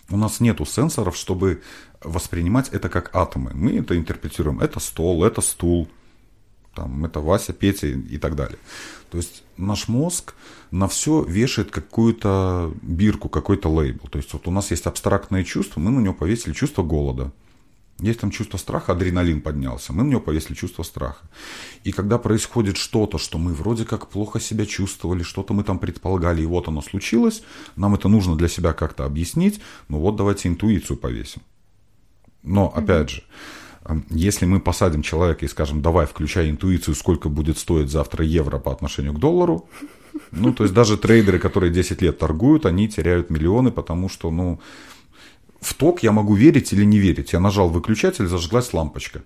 У нас нету сенсоров, чтобы воспринимать это как атомы. Мы это интерпретируем. Это стол, это стул, там, это Вася, Петя и так далее. То есть наш мозг на все вешает какую-то бирку, какой-то лейбл. То есть вот у нас есть абстрактное чувство, мы на него повесили чувство голода. Есть там чувство страха, адреналин поднялся. Мы на него повесили чувство страха. И когда происходит что-то, что мы вроде как плохо себя чувствовали, что-то мы там предполагали, и вот оно случилось, нам это нужно для себя как-то объяснить, ну вот давайте интуицию повесим. Но, опять же, если мы посадим человека и скажем, давай, включай интуицию, сколько будет стоить завтра евро по отношению к доллару, ну, то есть даже трейдеры, которые 10 лет торгуют, они теряют миллионы, потому что, ну, в ток я могу верить или не верить. Я нажал выключатель, зажглась лампочка.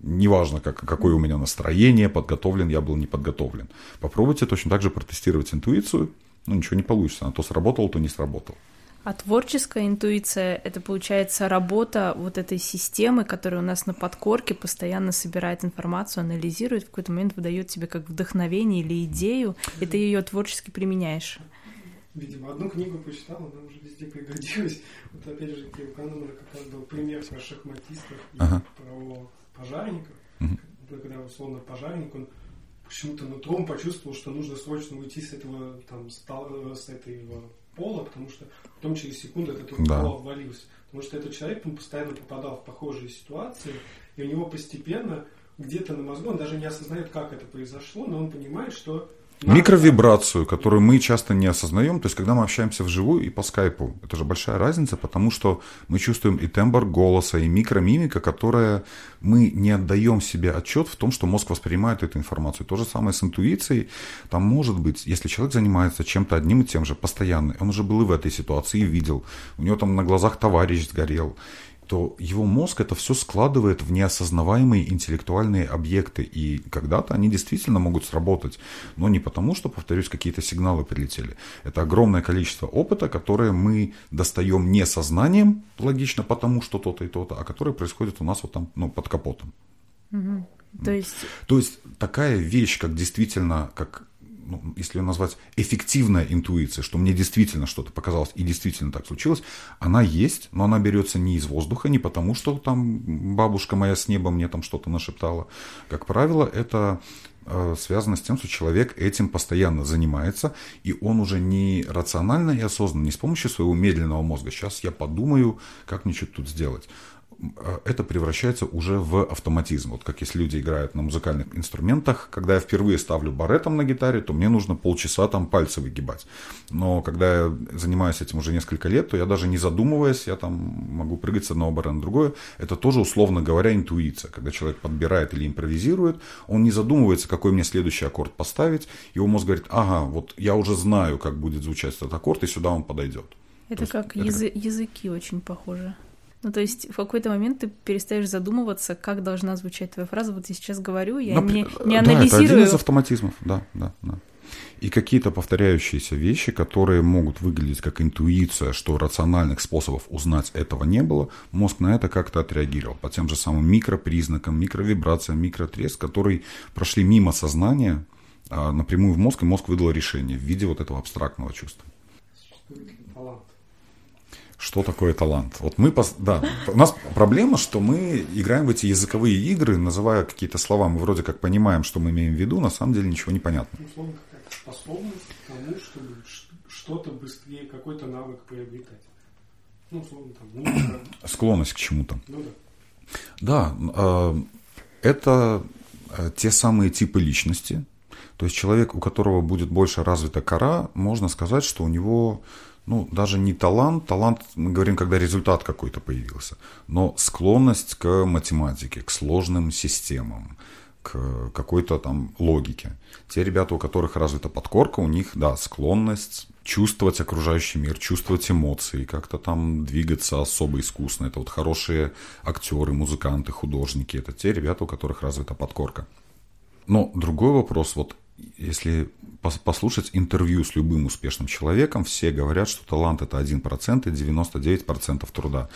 Неважно, как, какое у меня настроение, подготовлен я был, не подготовлен. Попробуйте точно так же протестировать интуицию. Ну, ничего не получится. Она то сработала, то не сработала. А творческая интуиция — это, получается, работа вот этой системы, которая у нас на подкорке постоянно собирает информацию, анализирует, в какой-то момент выдает тебе как вдохновение или идею, и ты ее творчески применяешь. Видимо, одну книгу почитал, она уже везде пригодилась. Вот опять же, у Канемана как раз был пример про шахматистов и ага. про пожарников. Угу. Когда условно пожарник, он почему-то нутром почувствовал, что нужно срочно уйти с этого там с этого пола, потому что потом через секунду этот да. пол обвалился. Потому что этот человек он постоянно попадал в похожие ситуации, и у него постепенно где-то на мозгу, он даже не осознает, как это произошло, но он понимает, что Микровибрацию, которую мы часто не осознаем, то есть когда мы общаемся вживую и по скайпу, это же большая разница, потому что мы чувствуем и тембр голоса, и микромимика, которая мы не отдаем себе отчет в том, что мозг воспринимает эту информацию. То же самое с интуицией. Там может быть, если человек занимается чем-то одним и тем же постоянно, он уже был и в этой ситуации, и видел, у него там на глазах товарищ сгорел, то его мозг это все складывает в неосознаваемые интеллектуальные объекты. И когда-то они действительно могут сработать. Но не потому, что, повторюсь, какие-то сигналы прилетели. Это огромное количество опыта, которое мы достаем не сознанием, логично, потому что то-то и то-то, а которое происходит у нас вот там, ну, под капотом. Угу. То есть... То есть такая вещь, как действительно, как ну, если ее назвать эффективная интуиция, что мне действительно что-то показалось и действительно так случилось, она есть, но она берется не из воздуха, не потому, что там бабушка моя с неба мне там что-то нашептала. Как правило, это э, связано с тем, что человек этим постоянно занимается, и он уже не рационально и осознанно, не с помощью своего медленного мозга. Сейчас я подумаю, как мне что-то тут сделать. Э, это превращается уже в автоматизм. Вот как если люди играют на музыкальных инструментах, когда я впервые ставлю баретом на гитаре, то мне нужно полчаса там пальцы выгибать. Но когда я занимаюсь этим уже несколько лет, то я даже не задумываясь, я там могу прыгать с одного барета на другое. Это тоже, условно говоря, интуиция. Когда человек подбирает или импровизирует, он не задумывается, какой мне следующий аккорд поставить. Его мозг говорит, ага, вот я уже знаю, как будет звучать этот аккорд, и сюда он подойдет. Это есть, как это... языки очень похоже. Ну, то есть в какой-то момент ты перестаешь задумываться, как должна звучать твоя фраза. Вот я сейчас говорю, я Напр- не, не Да, это один анализирую. из автоматизмов, да, да, да. И какие-то повторяющиеся вещи, которые могут выглядеть как интуиция, что рациональных способов узнать этого не было, мозг на это как-то отреагировал по тем же самым микропризнакам, микровибрациям, микротреск, которые прошли мимо сознания а, напрямую в мозг, и мозг выдал решение в виде вот этого абстрактного чувства. Что такое талант? Вот мы, да, у нас проблема, что мы играем в эти языковые игры, называя какие-то слова, мы вроде как понимаем, что мы имеем в виду, на самом деле ничего не понятно. Ну, условно, какая-то способность к тому, чтобы что-то быстрее, какой-то навык приобретать. Ну, условно, там, музыка. Склонность к чему-то. Ну да. Да, э, это э, те самые типы личности. То есть человек, у которого будет больше развита кора, можно сказать, что у него ну, даже не талант, талант, мы говорим, когда результат какой-то появился, но склонность к математике, к сложным системам, к какой-то там логике. Те ребята, у которых развита подкорка, у них, да, склонность чувствовать окружающий мир, чувствовать эмоции, как-то там двигаться особо искусно. Это вот хорошие актеры, музыканты, художники. Это те ребята, у которых развита подкорка. Но другой вопрос, вот если пос- послушать интервью с любым успешным человеком, все говорят, что талант это 1% и 99% труда.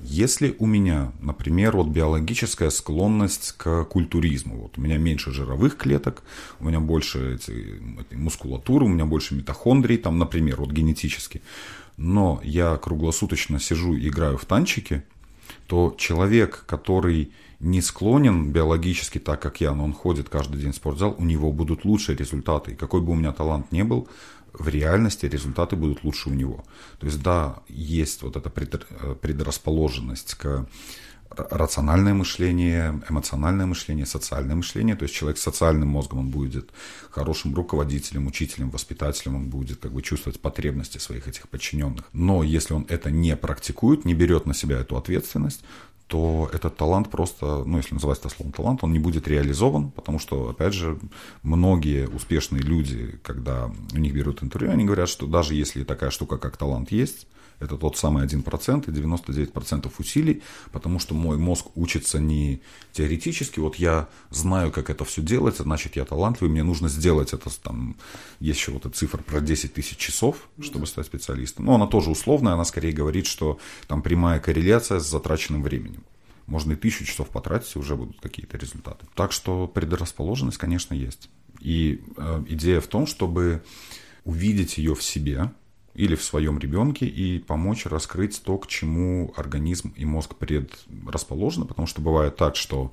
Если у меня, например, вот биологическая склонность к культуризму, вот у меня меньше жировых клеток, у меня больше эти, мускулатуры, у меня больше митохондрий, там, например, вот генетически, но я круглосуточно сижу и играю в танчики, то человек, который не склонен биологически так, как я, но он ходит каждый день в спортзал, у него будут лучшие результаты. И какой бы у меня талант не был, в реальности результаты будут лучше у него. То есть, да, есть вот эта э, предрасположенность к р- рациональное мышление, эмоциональное мышление, социальное мышление. То есть человек с социальным мозгом, он будет хорошим руководителем, учителем, воспитателем, он будет как бы чувствовать потребности своих этих подчиненных. Но если он это не практикует, не берет на себя эту ответственность, то этот талант просто, ну, если называть это словом талант, он не будет реализован, потому что, опять же, многие успешные люди, когда у них берут интервью, они говорят, что даже если такая штука, как талант есть, это тот самый 1% и 99% усилий, потому что мой мозг учится не теоретически, вот я знаю, как это все делать, значит, я талантливый, мне нужно сделать это, там, есть еще вот эта цифра про 10 тысяч часов, чтобы стать специалистом. Но она тоже условная, она скорее говорит, что там прямая корреляция с затраченным временем. Можно и тысячу часов потратить, и уже будут какие-то результаты. Так что предрасположенность, конечно, есть. И э, идея в том, чтобы увидеть ее в себе, или в своем ребенке и помочь раскрыть то, к чему организм и мозг предрасположены, потому что бывает так, что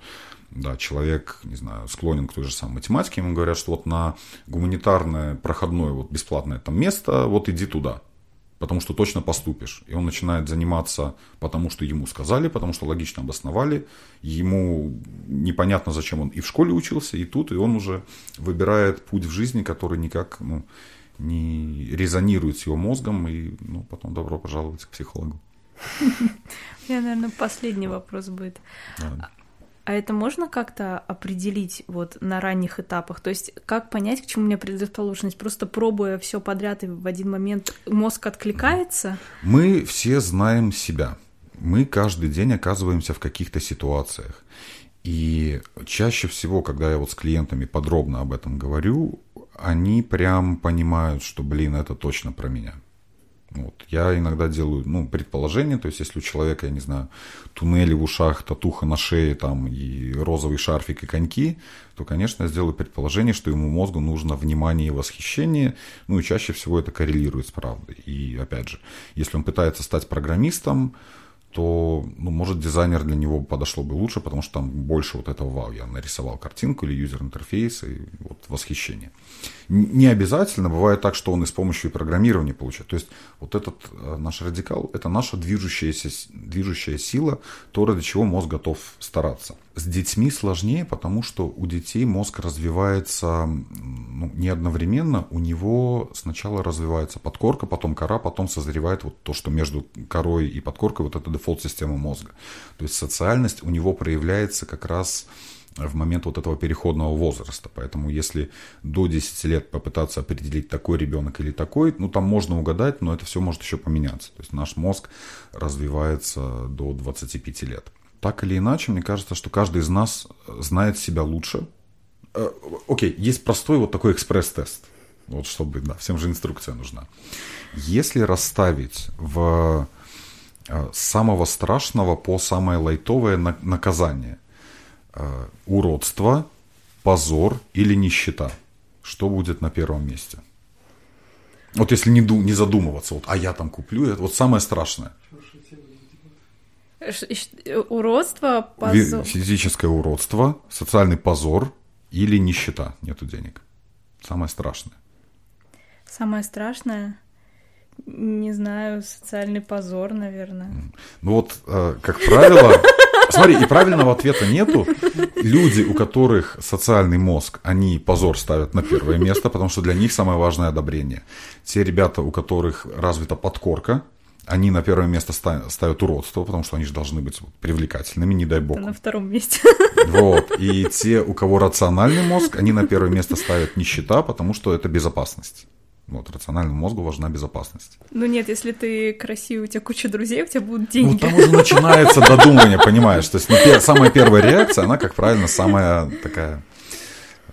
да, человек, не знаю, склонен к той же самой математике, ему говорят, что вот на гуманитарное проходное вот бесплатное там место, вот иди туда, потому что точно поступишь. И он начинает заниматься, потому что ему сказали, потому что логично обосновали. Ему непонятно, зачем он и в школе учился, и тут, и он уже выбирает путь в жизни, который никак ну, не резонирует с его мозгом, и ну, потом добро пожаловать к психологу. У меня, наверное, последний вопрос будет. Да. А это можно как-то определить вот на ранних этапах? То есть как понять, к чему у меня предрасположенность? Просто пробуя все подряд и в один момент мозг откликается? Мы все знаем себя. Мы каждый день оказываемся в каких-то ситуациях. И чаще всего, когда я вот с клиентами подробно об этом говорю, они прям понимают, что, блин, это точно про меня. Вот. Я иногда делаю ну, предположение, то есть если у человека, я не знаю, туннели в ушах, татуха на шее там, и розовый шарфик и коньки, то, конечно, я сделаю предположение, что ему мозгу нужно внимание и восхищение, ну и чаще всего это коррелирует с правдой. И опять же, если он пытается стать программистом, то, ну, может, дизайнер для него подошло бы лучше, потому что там больше вот этого вау. Я нарисовал картинку или юзер-интерфейс, и вот восхищение. Не обязательно, бывает так, что он и с помощью программирования получает. То есть вот этот э, наш радикал, это наша движущаяся, движущая сила, то, ради чего мозг готов стараться. С детьми сложнее, потому что у детей мозг развивается ну, не одновременно. У него сначала развивается подкорка, потом кора, потом созревает вот то, что между корой и подкоркой, вот это дефолт-система мозга. То есть социальность у него проявляется как раз в момент вот этого переходного возраста. Поэтому если до 10 лет попытаться определить, такой ребенок или такой, ну там можно угадать, но это все может еще поменяться. То есть наш мозг развивается до 25 лет. Так или иначе, мне кажется, что каждый из нас знает себя лучше. Э, окей, есть простой вот такой экспресс-тест. Вот чтобы, да, всем же инструкция нужна. Если расставить в э, самого страшного по самое лайтовое наказание, Э, уродство, позор или нищета? Что будет на первом месте? Вот если не, ду, не задумываться, вот, а я там куплю, это вот самое страшное. Уродство, позор. Физическое уродство, социальный позор или нищета, нету денег. Самое страшное. Самое страшное? Не знаю, социальный позор, наверное. Ну вот, э, как правило, Смотри, и правильного ответа нету. Люди, у которых социальный мозг, они позор ставят на первое место, потому что для них самое важное одобрение. Те ребята, у которых развита подкорка, они на первое место ставят уродство, потому что они же должны быть привлекательными, не дай бог. Это на втором месте. Вот. И те, у кого рациональный мозг, они на первое место ставят нищета, потому что это безопасность. Вот, рациональному мозгу важна безопасность. Ну нет, если ты красивый, у тебя куча друзей, у тебя будут деньги. Ну там уже начинается додумывание, понимаешь? То есть не самая первая реакция, она, как правильно, самая такая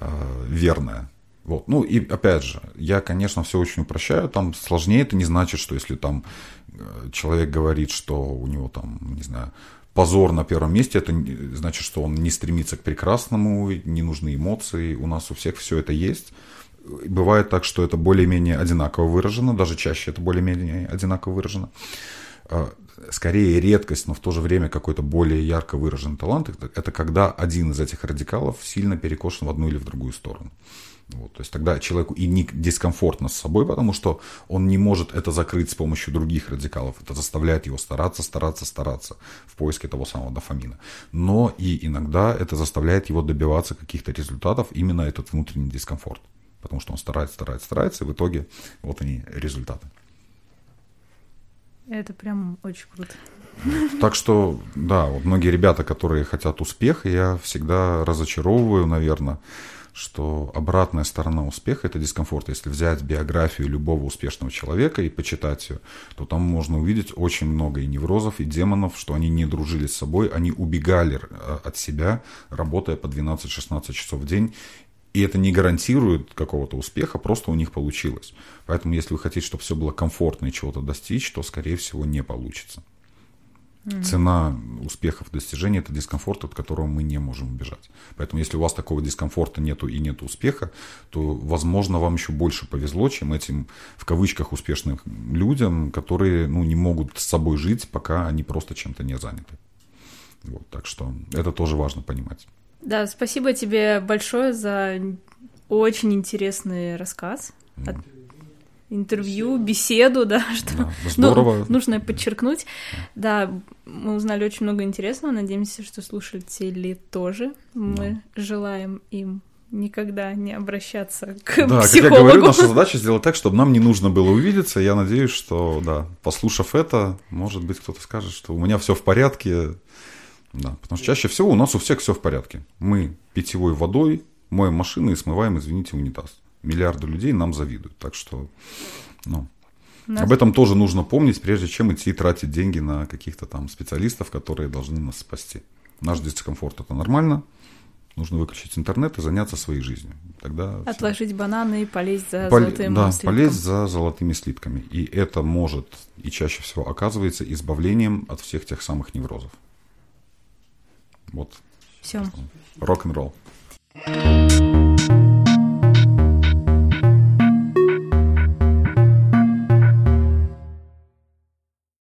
э, верная. Вот. Ну и опять же, я, конечно, все очень упрощаю. Там сложнее это не значит, что если там э, человек говорит, что у него там, не знаю, позор на первом месте, это значит, что он не стремится к прекрасному, не нужны эмоции. У нас у всех все это есть. Бывает так, что это более-менее одинаково выражено, даже чаще это более-менее одинаково выражено. А, скорее редкость, но в то же время какой-то более ярко выраженный талант, это когда один из этих радикалов сильно перекошен в одну или в другую сторону. Вот, то есть тогда человеку и не дискомфортно с собой, потому что он не может это закрыть с помощью других радикалов. Это заставляет его стараться, стараться, стараться в поиске того самого дофамина. Но и иногда это заставляет его добиваться каких-то результатов, именно этот внутренний дискомфорт потому что он старается, старается, старается, и в итоге вот они результаты. Это прям очень круто. Так что, да, вот многие ребята, которые хотят успеха, я всегда разочаровываю, наверное, что обратная сторона успеха – это дискомфорт. Если взять биографию любого успешного человека и почитать ее, то там можно увидеть очень много и неврозов, и демонов, что они не дружили с собой, они убегали э, от себя, работая по 12-16 часов в день, и это не гарантирует какого-то успеха, просто у них получилось. Поэтому, если вы хотите, чтобы все было комфортно и чего-то достичь, то, скорее всего, не получится. Mm-hmm. Цена успехов достижения – это дискомфорт, от которого мы не можем убежать. Поэтому, если у вас такого дискомфорта нету и нет успеха, то, возможно, вам еще больше повезло, чем этим, в кавычках, успешным людям, которые ну, не могут с собой жить, пока они просто чем-то не заняты. Вот, так что это тоже важно понимать. Да, спасибо тебе большое за очень интересный рассказ. От интервью, беседу, да, что да, здорово. Ну, нужно подчеркнуть. Да, мы узнали очень много интересного. Надеемся, что слушатели тоже. Мы да. желаем им никогда не обращаться к да, психологу. как я говорю, наша задача сделать так, чтобы нам не нужно было увидеться. Я надеюсь, что, да, послушав это, может быть, кто-то скажет, что у меня все в порядке, да, потому что чаще всего у нас у всех все в порядке. Мы питьевой водой моем машины и смываем, извините, унитаз. Миллиарды людей нам завидуют. Так что, ну, нас... об этом тоже нужно помнить, прежде чем идти тратить деньги на каких-то там специалистов, которые должны нас спасти. Наш дискомфорт это нормально. Нужно выключить интернет и заняться своей жизнью. Тогда Отложить все. бананы и полезть за Пол... золотыми да, слитками. полезть за золотыми слитками. И это может и чаще всего оказывается избавлением от всех тех самых неврозов. Вот. Все. Рок-н-ролл.